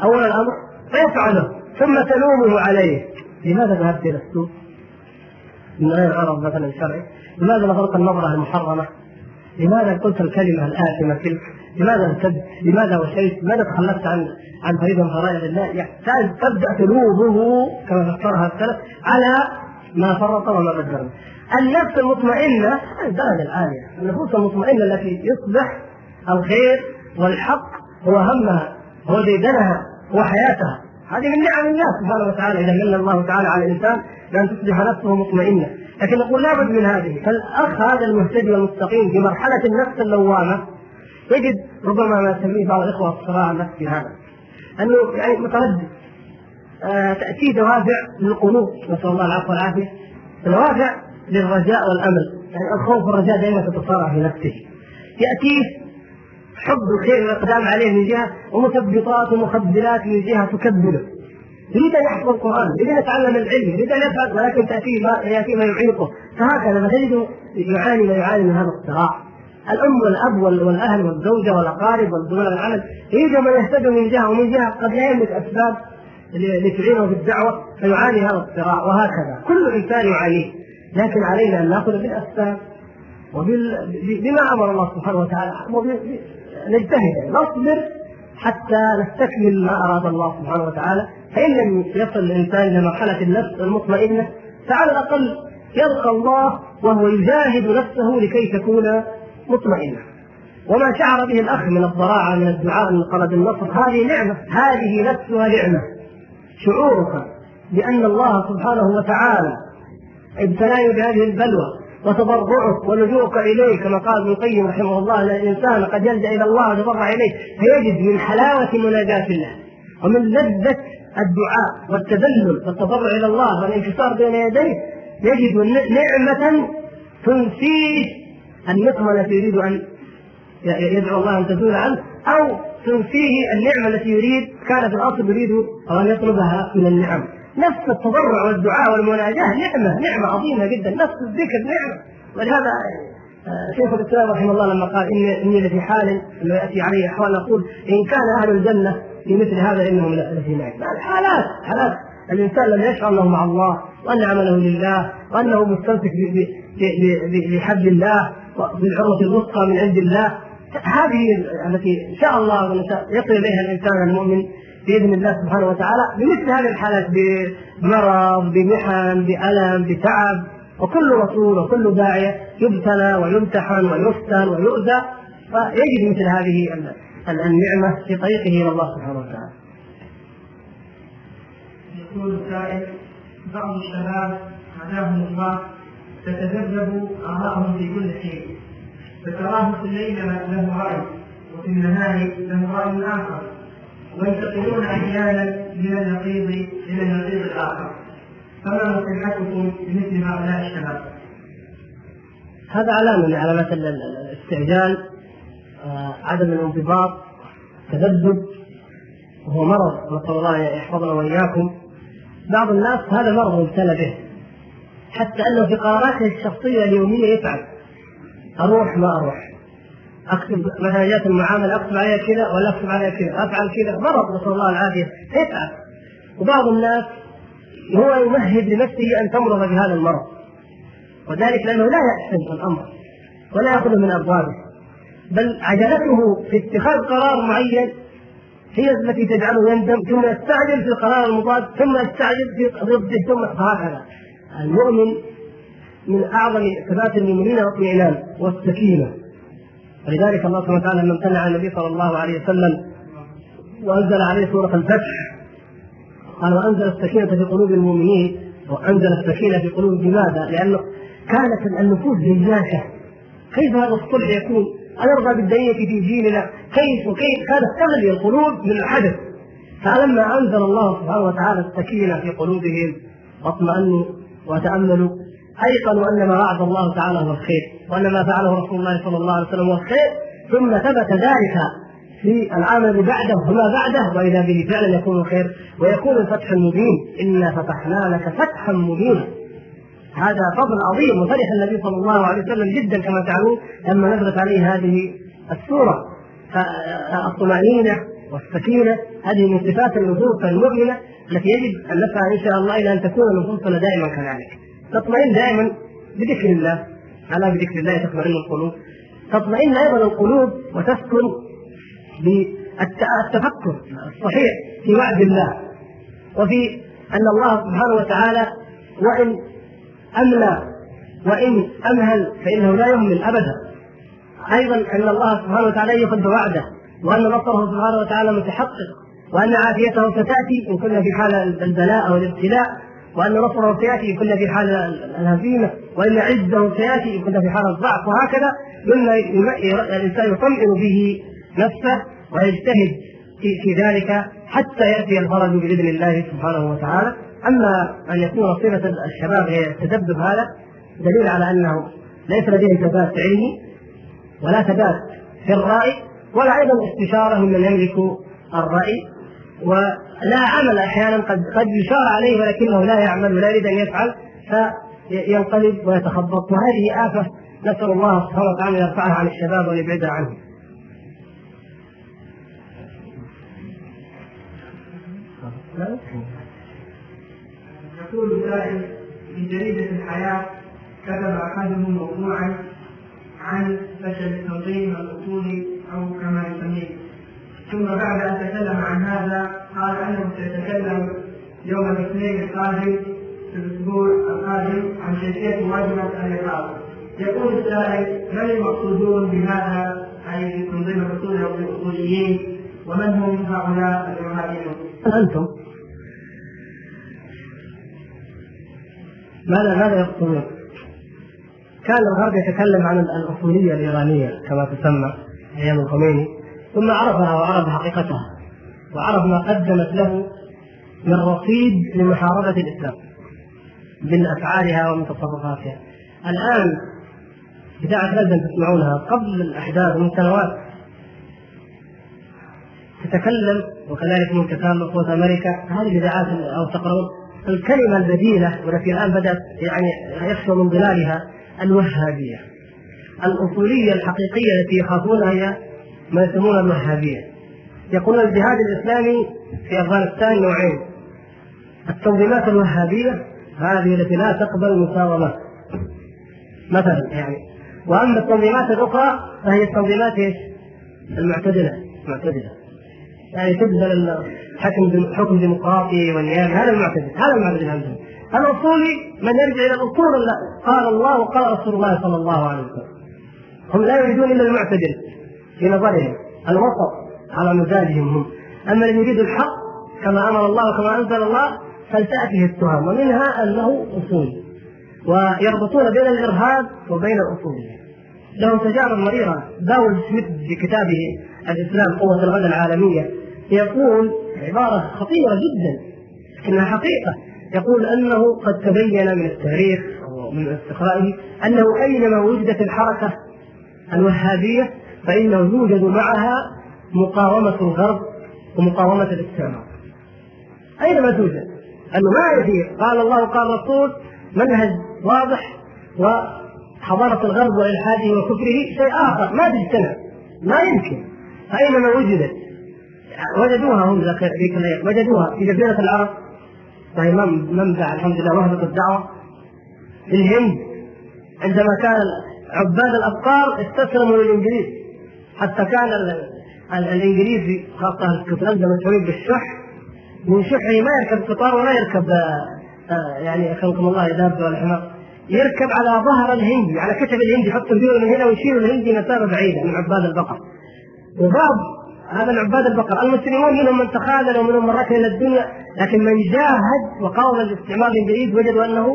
أول الأمر فيفعله ثم تلومه عليه. لماذا ذهبت إلى السوء؟ من غير غرض مثلا شرعي؟ لماذا نظرت النظرة المحرمة؟ لماذا قلت الكلمة الآثمة تلك؟ لماذا ارتدت؟ لماذا وشيت؟ لماذا تخلفت عن عن فريضة من فرائض الله؟ يعني تبدأ تلومه كما فسرها السلف على ما فرط وما قدر. النفس المطمئنة الدرجة العالية، النفوس المطمئنة التي يصبح الخير والحق هو همها هو ديدنها هو حياتها هذه من نعم الله سبحانه وتعالى إذا من الله تعالى على الإنسان بأن تصبح نفسه مطمئنة لكن نقول لابد من هذه فالأخ هذا المهتدي والمستقيم في مرحله النفس اللوامة يجد ربما ما يسميه بعض الإخوة الصراع النفسي هذا أنه يعني متردد. آه تاتيه دوافع للقنوط نسأل الله العفو والعافية. دوافع للرجاء والأمل يعني الخوف والرجاء دائما تتصارع في نفسه. ياتيه حب الخير والإقدام عليه من جهة ومثبطات ومخدرات من جهة تكبله يريد أن يحفظ القرآن يريد أن يتعلم العلم يريد أن يفعل ولكن تأتيه ما يأتيه ما يعيقه فهكذا فتجد يعاني ما يعاني من هذا الصراع. الأم والأب والأهل والزوجة والأقارب والزملاء العمل يريد من يهتدوا من جهة ومن جهة. قد لا يملك أسباب لتعينه في الدعوة فيعاني هذا الصراع وهكذا. كل إنسان يعانيه. لكن علينا أن نأخذ بالأسباب وبما أمر الله سبحانه وتعالى. نجتهد نصبر حتى نستكمل ما أراد الله سبحانه وتعالى. فإن لم يصل الإنسان إلى مرحلة النفس المطمئنة فعلى الأقل يلقى الله وهو يجاهد نفسه لكي تكون مطمئنة. وما شعر به الأخ من الضراعة من الدعاء من طلب النصر. هذه نعمة. هذه نفسها نعمة. شعورك بأن الله سبحانه وتعالى ابتلاني بهذه البلوى وتضرعك ولجوءك إليه كما قال ابن القيم رحمه الله ان الانسان قد يلجأ إلى الله ويتضرع إليه. فيجد من حلاوة مناجاة الله ومن لذة الدعاء والتذلل والتضرع إلى الله والانكسار بين يديه يجد نعمة تنسيه النقمه التي يريد أن يدعو الله أن تزول عنه أو تنسيه النعمة التي يريد كان في الأصل يريد أن يطلبها من النعم. نفس التضرع والدعاء والمناجاة نعمة نعمة عظيمة جدا نفس الذكر نعمة. ولهذا آه، شيخ الإسلام رحمه الله لما قال اني إني لفي حال لما يأتي عليه احوال نقول إن كان أهل الجنة في مثل هذا إنهم لفي نعيم. يعني حالات حالات. الإنسان لم يشعر أنه مع الله وأن عمله لله وأنه مستمسك بحبل الله وبالعروه الوثقى من عند الله. هذه التي إن شاء الله يصل إليها الإنسان المؤمن بإذن الله سبحانه وتعالى. بمثل هذه الحالات بمرض بمحن بألم بتعب وكل رسول وكل داعية يبتلى ويمتحن ويفتن ويؤذى. فيجد مثل هذه النعمة في طريقه إلى الله سبحانه وتعالى. يقول السائل بعض الشباب هداهم الله تتذبذب آراءهم في كل حين فتراه في الليل له رأي وفي النهار له رأي آخر. وينتقلون أحيانا من النقيض إلى النقيض الآخر. فما نصيحتكم بمثل هؤلاء الشباب؟ هذا علامة من علامات الاستعجال آه، عدم الانضباط تذبذب. وهو مرض نسأل الله يحفظنا وإياكم. بعض الناس هذا مرض مبتلى به. حتى أنه في قراراته الشخصية اليومية يفعل. أروح ما أروح. أكتب مثلا جات المعامله أكتب عليها كذا ولا أكتب عليها كذا أفعل كذا. مرض نسأل الله العافية. يتعب وبعض الناس هو يمهد لنفسه أن تمرض بهذا المرض. وذلك لأنه لا يحسن الأمر ولا يأخذ من أبوابه. بل عجلته في اتخاذ قرار معين هي التي تجعله يندم ثم يستعجل في القرار المضاد ثم يستعجل في ضده ثم هكذا. المؤمن من أعظم صفات المؤمنين الاطمئنان والسكينة. ولذلك الله سبحانه وتعالى لما امتنع النبي صلى الله عليه وسلم وأنزل عليه سورة الفتح قال وأنزل السكينة في قلوب المؤمنين وأنزل السكينة في قلوب لماذا؟ لأنه كانت النفوس جياشة. كيف هذا الصلح يكون؟ أنرضى بالدنية في جيلنا. كيف وكيف؟ كانت تغلي القلوب من الحدث. فلما أنزل الله سبحانه وتعالى السكينة في قلوبهم واطمأنوا وتأملوا أيقنوا أن ما وعد الله تعالى هو الخير وأن ما فعله رسول الله صلى الله عليه وسلم هو الخير. ثم ثبت ذلك في العام الذي بعده وما بعده وإذا به فعلا يكون خير ويكون الفتح المبين. إنا فتحنا لك فتحا مبينا. هذا فضل عظيم وفرح النبي صلى الله عليه وسلم جدا كما تعلمون لما نزلت عليه هذه السورة. الطمأنينة والسكينة هذه من صفات النفوس المؤمنة. التي يجب أن نسعى إن شاء الله إلى أن تكون نفوسنا دائما كذلك. تطمئن دائما بذكر الله. ألا بذكر الله تطمئن القلوب. تطمئن أيضا القلوب وتسكن بالتفكر الصحيح في وعد الله. وفي أن الله سبحانه وتعالى وإن أملى وإن أمهل فإنه لا يهمل أبدا. أيضا أن الله سبحانه وتعالى يخلف وعده. وأن نصره سبحانه وتعالى متحقق. وأن عافيته ستأتي إن كنا في حال البلاء أو الابتلاء وأن نصره سيأتي إن كنا في حال الهزيمة وأن عزه سيأتي إن كنا في حال الضعف وهكذا مما الإنسان يطمئن به نفسه ويجتهد في, في ذلك حتى يأتي الفرج بإذن الله سبحانه وتعالى. أما أن يكون صفة الشباب هي التدبب هذا دليل على أنه ليس لديهم ثبات علمي ولا ثبات في الرأي ولا أيضا استشارة ممن يملك الرأي. ولا عمل أحيانا قد قد يشار عليه ولكنه لا يعمل ولا يريد أن يفعل فينقلب ويتخبط وهذه آفة نسأل الله سبحانه وتعالى أن يرفعها عن الشباب وأن يبعدها عنه. يقول سائل في جريدة الحياة كتب أحدهم موضوعا عن فشل التنظيم الاصولي أو كما يسميه ثم بعد أن تكلم عن هذا قال انه سيتكلم يوم الاثنين القادم في الأسبوع القادم عن كيفيه مواجهه النقاط يقول السائل من المقصودون بهذا؟ أي بتنظيم الاصول أو بالاصوليين ومن هم هؤلاء الارهابيون؟ أنتم. ماذا ماذا يقصدون؟ كان الغرب يتكلم عن الأصولية الإيرانية كما تسمى أيام الخميني. ثم عرفها وعرف حقيقتها وعرف ما قدمت له من رصيد لمحاربة الإسلام من أفعالها ومن تصرفاتها. الآن اذاعه لندن تسمعونها قبل الأحداث من سنوات تتكلم وكذلك من تكامل صوت أمريكا. هذه الاذاعات أو تقرؤون الكلمة البديلة والتي الآن بدأت يعني يخشى من ظلالها الوهابية. الأصولية الحقيقية التي يخافونها هي ما يسمونها الوهابية يقولون الجهاد الإسلامي في أفغانستان نوعين. التنظيمات الوهابية هذه التي لا تقبل مساومة مثلا يعني وأما التنظيمات الأخرى فهي التنظيمات إيش؟ المعتدلة. المعتدلة. يعني تقبل الحكم حكم ديمقراطي والنيابة. هذا المعتدل. هذا المعتدل عندهم الأصولي من يرجع إلى الأصول قال الله وقال رسول الله صلى الله عليه وسلم. هم لا يريدون إلا المعتدل. في نظرهم الوسط على مزاجهم هم. أما الذي يريد الحق كما أمر الله وكما أنزل الله فلتأته التهم ومنها أنه اصولي ويربطون بين الإرهاب وبين الاصوليه لهم تجارب مريرة. داود سميث في كتابه الإسلام قوة الغد العالمية يقول عبارة خطيرة جدا لكنها حقيقة. يقول أنه قد تبين من التاريخ ومن استقرائه أنه أينما وجدت الحركة الوهابية فإنه يوجد معها مقاومة الغرب ومقاومة الاستعمار. اينما توجد؟ أنه ما يثير قال الله وقال الرسول منهج واضح وحضارة الغرب وإلحاده وكفره شيء آخر. ما تجتمع ما يمكن. فأينما وجدت؟ وجدوها هم الأيام وجدوها في جزيرة العرب. وهي منبع الحمد لله وهبة الدعوة. في الهند عندما كان عباد الأفكار استسلموا للإنجليز. حتى كان الإنجليزي خاصة اسكتلندا مشهورين بالشح. من شحه ما يركب قطار ولا يركب آه، يعني اكرمكم الله دابه ولا حمار يركب على ظهر الهندي على كتف الهندي يحط البيور من هنا ويشيل الهندي مسافة بعيدة من عباد البقر. وبعض هذا العباد البقر. المسلمون منهم من تخاذل ومنهم من ركن إلى الدنيا لكن من جاهد وقاوم الاستعمار الإنجليزي وجدوا أنه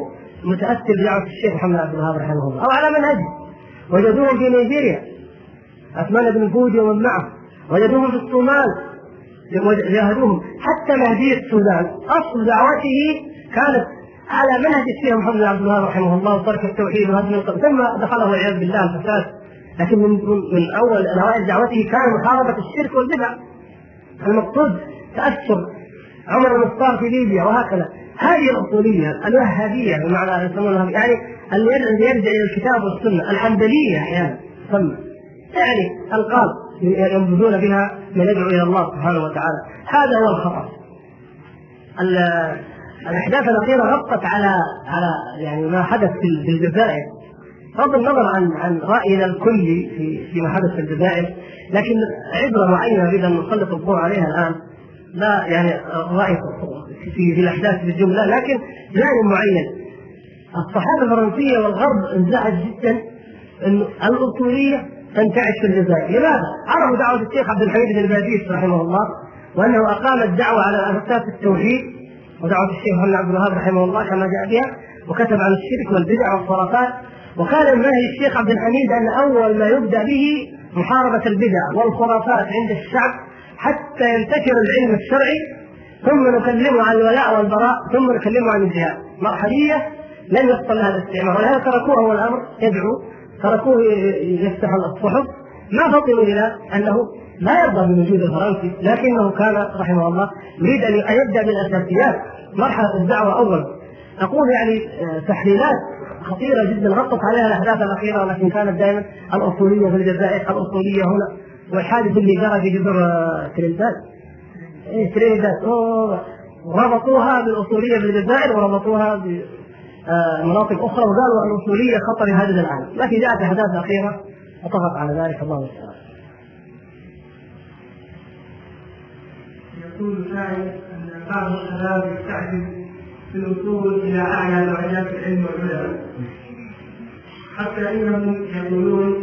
متأثر بدعوه الشيخ محمد عبد الوهاب رحمه الله. أو على منهجه. وجدوهم في نيجيريا. عثمان بن فودي ومن معه وجدوهم في الصومال جاهدوهم حتى مهدي السودان أصل دعوته كانت على منهج الشيخ محمد عبد الوهاب رحمه الله وترك التوحيد وهدم ثم دخله والعياذ بالله الفساد. لكن من من أول اوائل دعوته كان محاربه الشرك والبدع. المقصود تأثر عمر المختار في ليبيا وهكذا. هذه الأصولية الوهابية بمعنى يسمونها يعني الذي يرجع إلى الكتاب والسنة الحنبلية أحيانا تسمى يعني ألقاب ينبذون بها من يدعو إلى الله سبحانه وتعالى. هذا هو الخطأ. الأحداث الأخيرة غطت على على يعني ما حدث في الجزائر. بغض النظر عن عن رأينا الكلي في فيما حدث في الجزائر لكن عبره معينه ان نسلط الضوء عليها الآن لا يعني رأي في, في الأحداث بالجمله لكن جانب معين. الصحافة الفرنسية والغرب انزعج جدا انه الأصولية تنتعش في الجزائر، لماذا؟ عرفوا دعوة الشيخ عبد الحميد بن باديس رحمه الله وأنه أقام الدعوة على أساس التوحيد ودعوة الشيخ محمد عبد الوهاب رحمه الله كما جاء بها وكتب عن الشرك والبدع والخرافات وكان ينبغي الشيخ عبد الحميد أن أول ما يبدأ به محاربة البدع والخرافات عند الشعب حتى ينتشر العلم الشرعي ثم نكلمه عن الولاء والبراء ثم نكلمه عن الجهاد. مرحلية لن يحصل لها الاستعمار ولهذا تركوه هو الأمر يدعو تركوه يفتح الصحف. ما فطنوا إلى أنه لا يرضى بوجود الفرنسي لكنه كان رحمه الله يريد أن يبدا بالاساسيات مرحلة الدعوة اولا أقول يعني آه، تحليلات خطيرة جدا. غطت عليها الاحداث الأخيرة ولكن كانت دائما الأصولية في الجزائر الأصولية هنا والحادث اللي جرى في جزر آه، ترينتاد إيه ترينتاد ربطوها بالأصولية في الجزائر وربطوها آه، أخرى وقالوا الأصولية خطر هذا العالم لكن جاءت أحداث أخيرة وطغت على ذلك. الله المستعان. يقول شاعر أن بعض الشباب يستعجل في الوصول إلى أعلى درجات العلم والعلم. حتى إنهم يقولون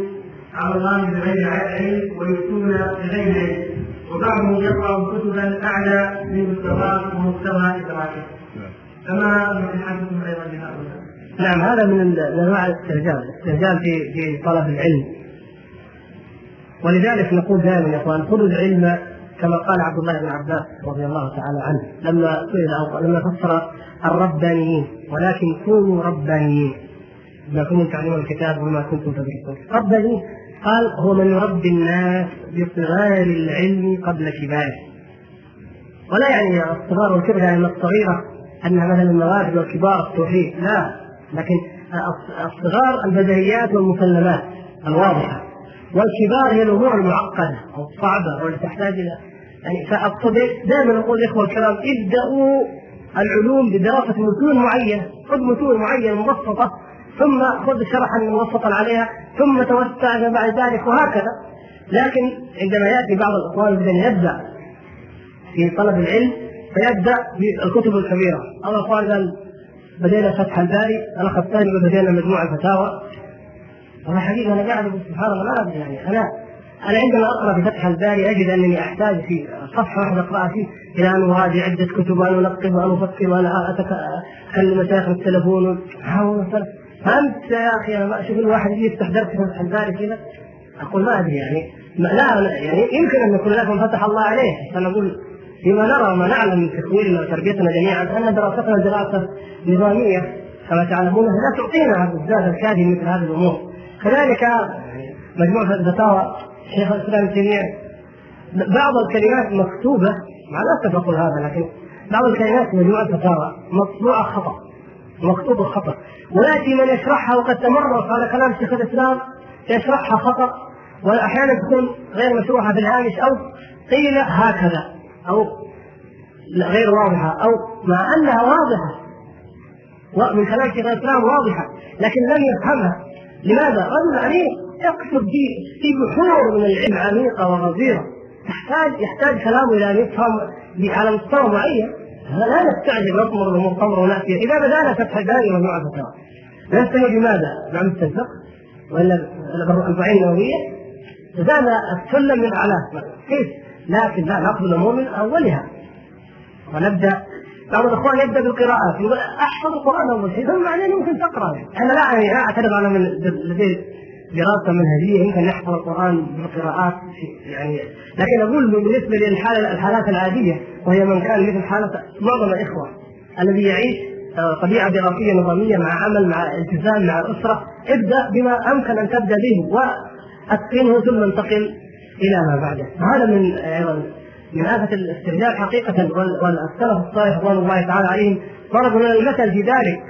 على الله بغير علم ويفتون بغير علم. وبعضهم يقرأ كتبا أعلى من مستواه ومستوى إدراكه. فما نصيحتكم أيضا؟ نعم هذا من أنواع الاسترجال، الاسترجال في في طلب العلم. ولذلك نقول دائما يا إخوان خذوا العلم كما قال عبد الله بن عباس رضي الله تعالى عنه لما سئل لما فسر الربانيين ولكن كونوا ربانيين بما كنتم تعلمون الكتاب وما كنتم تدرسون ربانيين قال هو من يربي الناس بصغار العلم قبل كباره ولا يعني الصغار والكبر يعني الصغيرة أنها مثلا المواد والكبار التوحيد لا. لكن الصغار البدهيات والمسلمات الواضحة. والكبار هي الأمور المعقدة أو الصعبة أو اللي تحتاج إلى يعني فأقصد دائما أقول الإخوة الكرام ابدأوا العلوم بدراسة متون معينة خذ متون معينة مبسطة ثم خذ شرحا مبسطا عليها ثم توسع بعد ذلك وهكذا. لكن عندما يأتي بعض الاخوان بدأ يبدأ في طلب العلم فيبدأ بالكتب الكبيرة. أو الاخوان قال بدينا فتح الباري الأخ الثاني بدينا مجموعه الفتاوى. أنا حقيقة أنا قاعد سبحان الله ما أدري يعني. أنا أنا عندما أقرأ في فتح الباري أجد أنني أحتاج في صفحة واحدة أقرأها فيه. إلى أن اراجع عدة كتب وأن أنقب وأن أفكر وأن أكلم مشايخ التلفون. فهمت يا أخي أنا أشوف الواحد يفتح درس فتح الباري كذا أقول ما أدري يعني. لا يعني يمكن أن يكون لكم فتح الله عليه. أنا أقول فيما نرى وما نعلم من تكويننا وتربيتنا جميعا أن دراستنا دراسة نظامية كما تعلمون لا تعطينا الزاد الكافي مثل هذه الأمور. كذلك مجموعة الفتاوى شيخ الإسلام تيمية بعض الكلمات مكتوبة مع الأسف أقول هذا لكن بعض الكلمات مجموعة الفتاوى مطبوعة خطأ مكتوبه خطأ. وياتي من يشرحها وقد تمرس على كلام شيخ الإسلام يشرحها خطأ واحيانا تكون غير مشروحة في الهامش أو قيل هكذا. أو غير واضحة أو مع أنها واضحة. من كلام شيخ الإسلام واضحة لكن لم يفهمها. لماذا؟ رجل عميق يقصد في في بحور من العلم عميقة وغزيرة. تحتاج يحتاج كلامه إلى أن يفهم على مستوى معين. لا نستعجل نطمر الأمور طمر وناتيه إذا بدانا فتح الباري ومجموعة فتاوى. نستهي بماذا؟ بعمل الفقه ولا الاربعين النووية. بدانا السلم من اعلاه كيف؟ لكن لا ناخذ الأمور من أولها. ونبدا بعض الإخوان يبدأ بالقراءات يقول أحفظ القرآن أول شيء ثم بعدين ممكن تقرأ. أنا لا يعني لا اعترف أنا من لدي دراسة منهجية يمكن نحفظ القرآن بالقراءات. يعني لكن أقول بالنسبة للحاله الحالات العادية وهي من كان مثل حالة معظم الإخوة الذي يعيش آه، طبيعة دراسية نظامية مع عمل مع التزام مع اسره ابدأ بما أمكن أن تبدأ به أتقنه ثم انتقل إلى ما بعده. هذا من أيضا من آفة الاسترجاع حقيقة والسلف الصالح رضوان الله تعالى عليهم ضربوا لنا المثل في ذلك.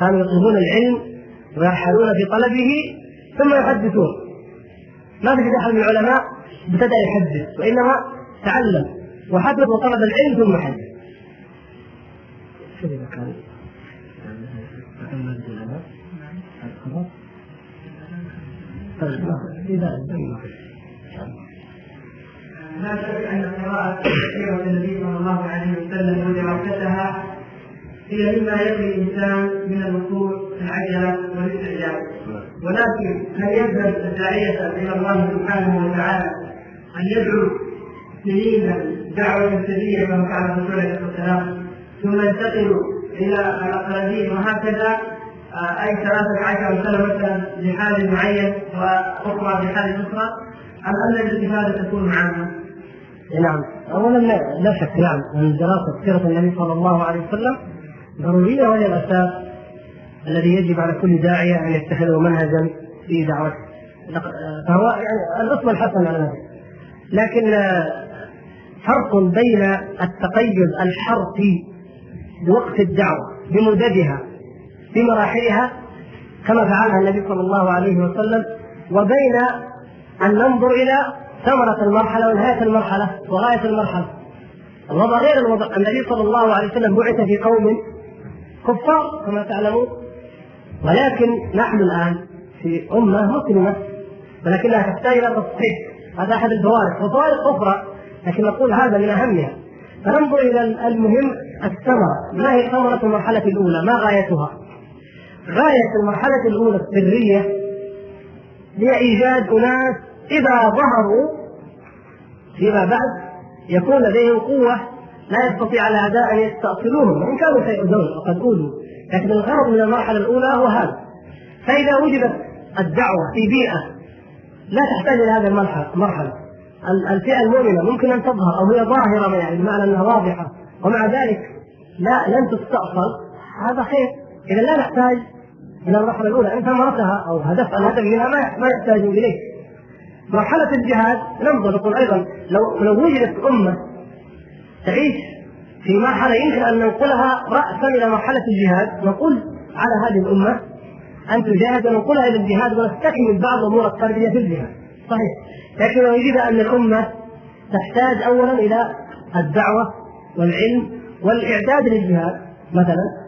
كانوا يطلبون العلم ويرحلون في طلبه ثم يحدثون. ما في أحد من العلماء ابتدأ يحدث وإنما تعلم وحدث وطلب العلم ثم حدث. شوف إذا كان لا شك أن قراءه سيره النبي صلى الله عليه وسلم ودراستها هي مما يقي الإنسان من الوصول في العجلة والاستعجال. ولكن هل يذهب الداعية إلى الله سبحانه وتعالى أن يدعو سنينا دعوه سريه كما فعل الرسول عليه الصلاة والسلام؟ ثم ينتقل إلى الاقربين وهكذا آه، أي ثلاثة عشر سنة مثلا لحال معين وأخرى لحال أخرى. أم أن الاستفادة تكون عامة؟ نعم. اولا لا شك نعم. ان دراسة سيرة النبي صلى الله عليه وسلم ضرورية وهي الأساس الذي يجب على كل داعية أن يتخذه منهجا في دعوته. فهو يعني الاصل الحسن على ذلك. لكن فرق بين التقيد الحرفي بوقت الدعوة بمددها بمراحلها كما فعلها النبي صلى الله عليه وسلم وبين أن ننظر إلى ثمرة المرحلة ونهاية المرحلة وغاية المرحلة. الوضع غير الوضع. النبي صلى الله عليه وسلم بعث في قوم كفار كما تعلمون. ولكن نحن الآن في أمة مسلمة ولكنها تحتاج إلى تصحيح. هذا أحد الفوارق. وفوارق أخرى لكن نقول هذا من أهمها. فننظر إلى المهم الثمرة. ما هي ثمرة المرحلة الأولى؟ ما غايتها؟ غاية المرحلة الأولى السرية هي إيجاد أناس إذا ظهروا فيما بعد يكون لديهم قوة لا يستطيع الأعداء أن يستأصلوهم وإن كانوا سيؤذون وقد أوذوا. لكن الغرض من المرحلة الأولى هو هذا. فإذا وجدت الدعوة في بيئة لا تحتاج إلى هذه المرحلة مرحلة. الفئة المؤمنة ممكن أن تظهر أو هي ظاهرة يعني بمعنى أنها واضحة. ومع ذلك لا لن تستأصل. هذا خير. إذا لا نحتاج إلى المرحلة الأولى إن ثمرتها أو هدف الهدف منها ما ما يحتاج إليه. مرحلة الجهاد ننظر نقول أيضا. لو لو وجدت أمة تعيش في مرحلة يمكن أن ننقلها رأسا إلى مرحلة الجهاد نقول على هذه الأمة أن تجاهد وننقلها إلى الجهاد ونستكمل بعض أمور التربية في الجهاد. صحيح. لكن لو وجد أن الأمة تحتاج أولا إلى الدعوة والعلم والإعداد للجهاد مثلا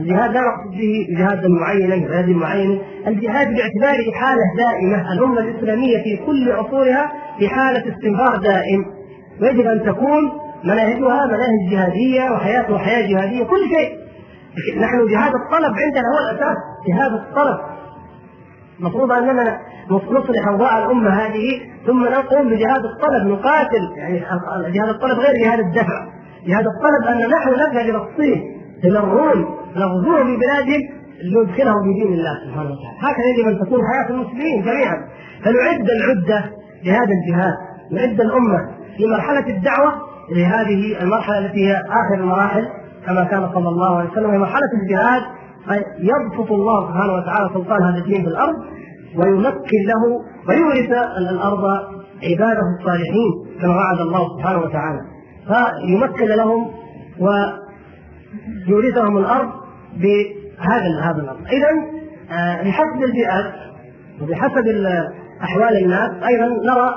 الجهاد لا نقصد به جهادا معينا جهاد معين. الجهاد باعتباره حالة دائمة. الأمة الإسلامية في كل عصورها في حالة استمرار دائم. ويجب أن تكون مناهجها مناهج جهادية وحياتها حياة جهادية كل شيء. نحن جهاد الطلب عندنا هو الأساس. جهاد الطلب. المفروض أننا نصلح أوضاع الأمة هذه ثم نقوم بجهاد الطلب نقاتل. يعني جهاد الطلب غير جهاد الدفع. جهاد الطلب أن نحن نذهب إلى الصين إلى الروم. نغزوهم في بلادهم لندخلهم في دين الله سبحانه وتعالى. هكذا يجب أن تكون حياة المسلمين جميعا. فنعد العدة لهذا الجهاد. نعد الأمة في مرحلة الدعوة لهذه المرحلة التي هي آخر المراحل كما كان صلى الله عليه وسلم مرحلة الجهاد. يبسط الله سبحانه وتعالى سلطان هذا الدين في الأرض ويمكن له ويورث الأرض عباده الصالحين كما وعد الله سبحانه وتعالى. فيمكن لهم ويورثهم الأرض بهذا هذا الأمر. اذا آه، بحسب البيئات وبحسب أحوال الناس أيضا نرى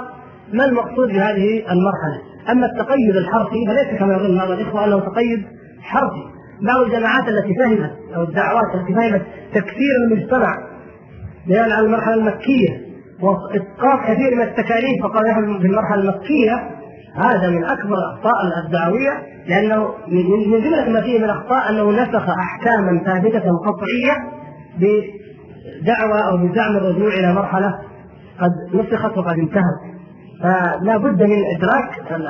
ما المقصود بهذه المرحلة. أما التقيد الحرفي فليس كما يظن بعض الإخوة أنه تقيد حرفي. بعض الجماعات التي فهمت أو الدعوات التي فهمت تكثير المجتمع بناء على المرحلة المكية واسقاط كثير من التكاليف فقال نحن في المرحلة المكية هذا من أكبر الأخطاء الدعوية لأنه من جملة ما فيه من الأخطاء أنه نسخ أحكاما ثابتة قطعية بدعوى أو بزعم الرجوع إلى مرحلة قد نسخت وقد انتهت. فلا بد من إدراك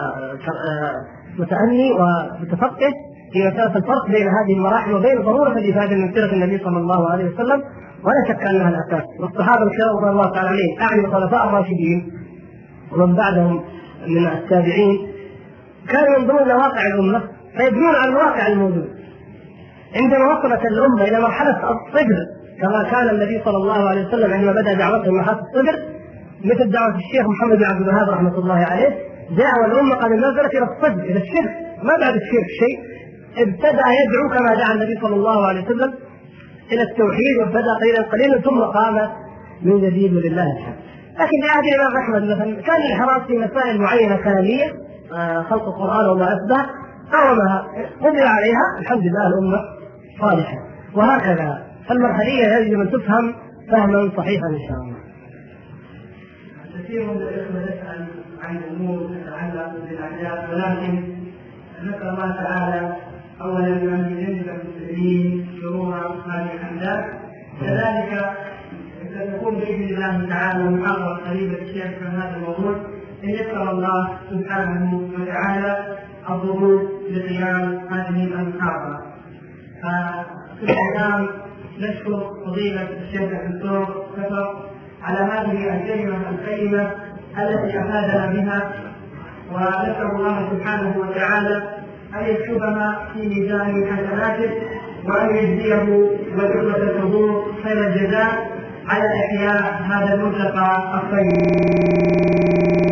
المتأني والمتفقه في مسألة الفرق بين هذه المراحل وبين ضرورة الإفادة من سيرة النبي صلى الله عليه وسلم ولا شك أنها الأساس. والصحابة الكرام رضي الله تعالى عليهم أعني الخلفاء الراشدين ومن بعدهم من التابعين كانوا ينظرون إلى واقع الأمة فيبنون على الواقع الموجود. عندما وصلت الأمة إلى مرحلة الصبر كما كان النبي صلى الله عليه وسلم عندما بدأ دعوته مرحلة الصبر مثل دعوة الشيخ محمد بن عبد الوهاب رحمة الله عليه دعوة الأمة قد نزلت إلى الصدق إلى الشرك. ما بعد الشرك شيء. ابتدأ يدعو كما دعا النبي صلى الله عليه وسلم إلى التوحيد وابتدأ قليلا قليلا ثم قام من جديد ولله الحمد لكن في عهد الإمام أحمد مثلا كان الانحراف في مسائل معينة كلامية آه، خلق القرآن وما أشبه قاومها قضي عليها الحمد لله الأمة صالحة. وهكذا. فالمرحلية يجب أن تفهم فهما صحيحا إن شاء الله. كثير من الإخوة يسأل عن امور تتعلق بالاحداث ولكن نسال الله تعالى اولا أن يجنب المسلمين شرور هذه الاحداث كذلك ستكون بإذن الله تعالى محاضره قريبة الشيخ في هذا الموضوع أن يسر الله سبحانه وتعالى الظهور لقيام هذه المحاضرة. ففي الختام نشكر فضيلة الشيخ الدكتور كفر على هذه الكلمة القيمة التي أفادنا بها ونسأل الله سبحانه وتعالى أن يكتبها في ميزان حسناته وأن يجزيه وجهة الحضور خير الجزاء على إحياء هذا المطلق الطيب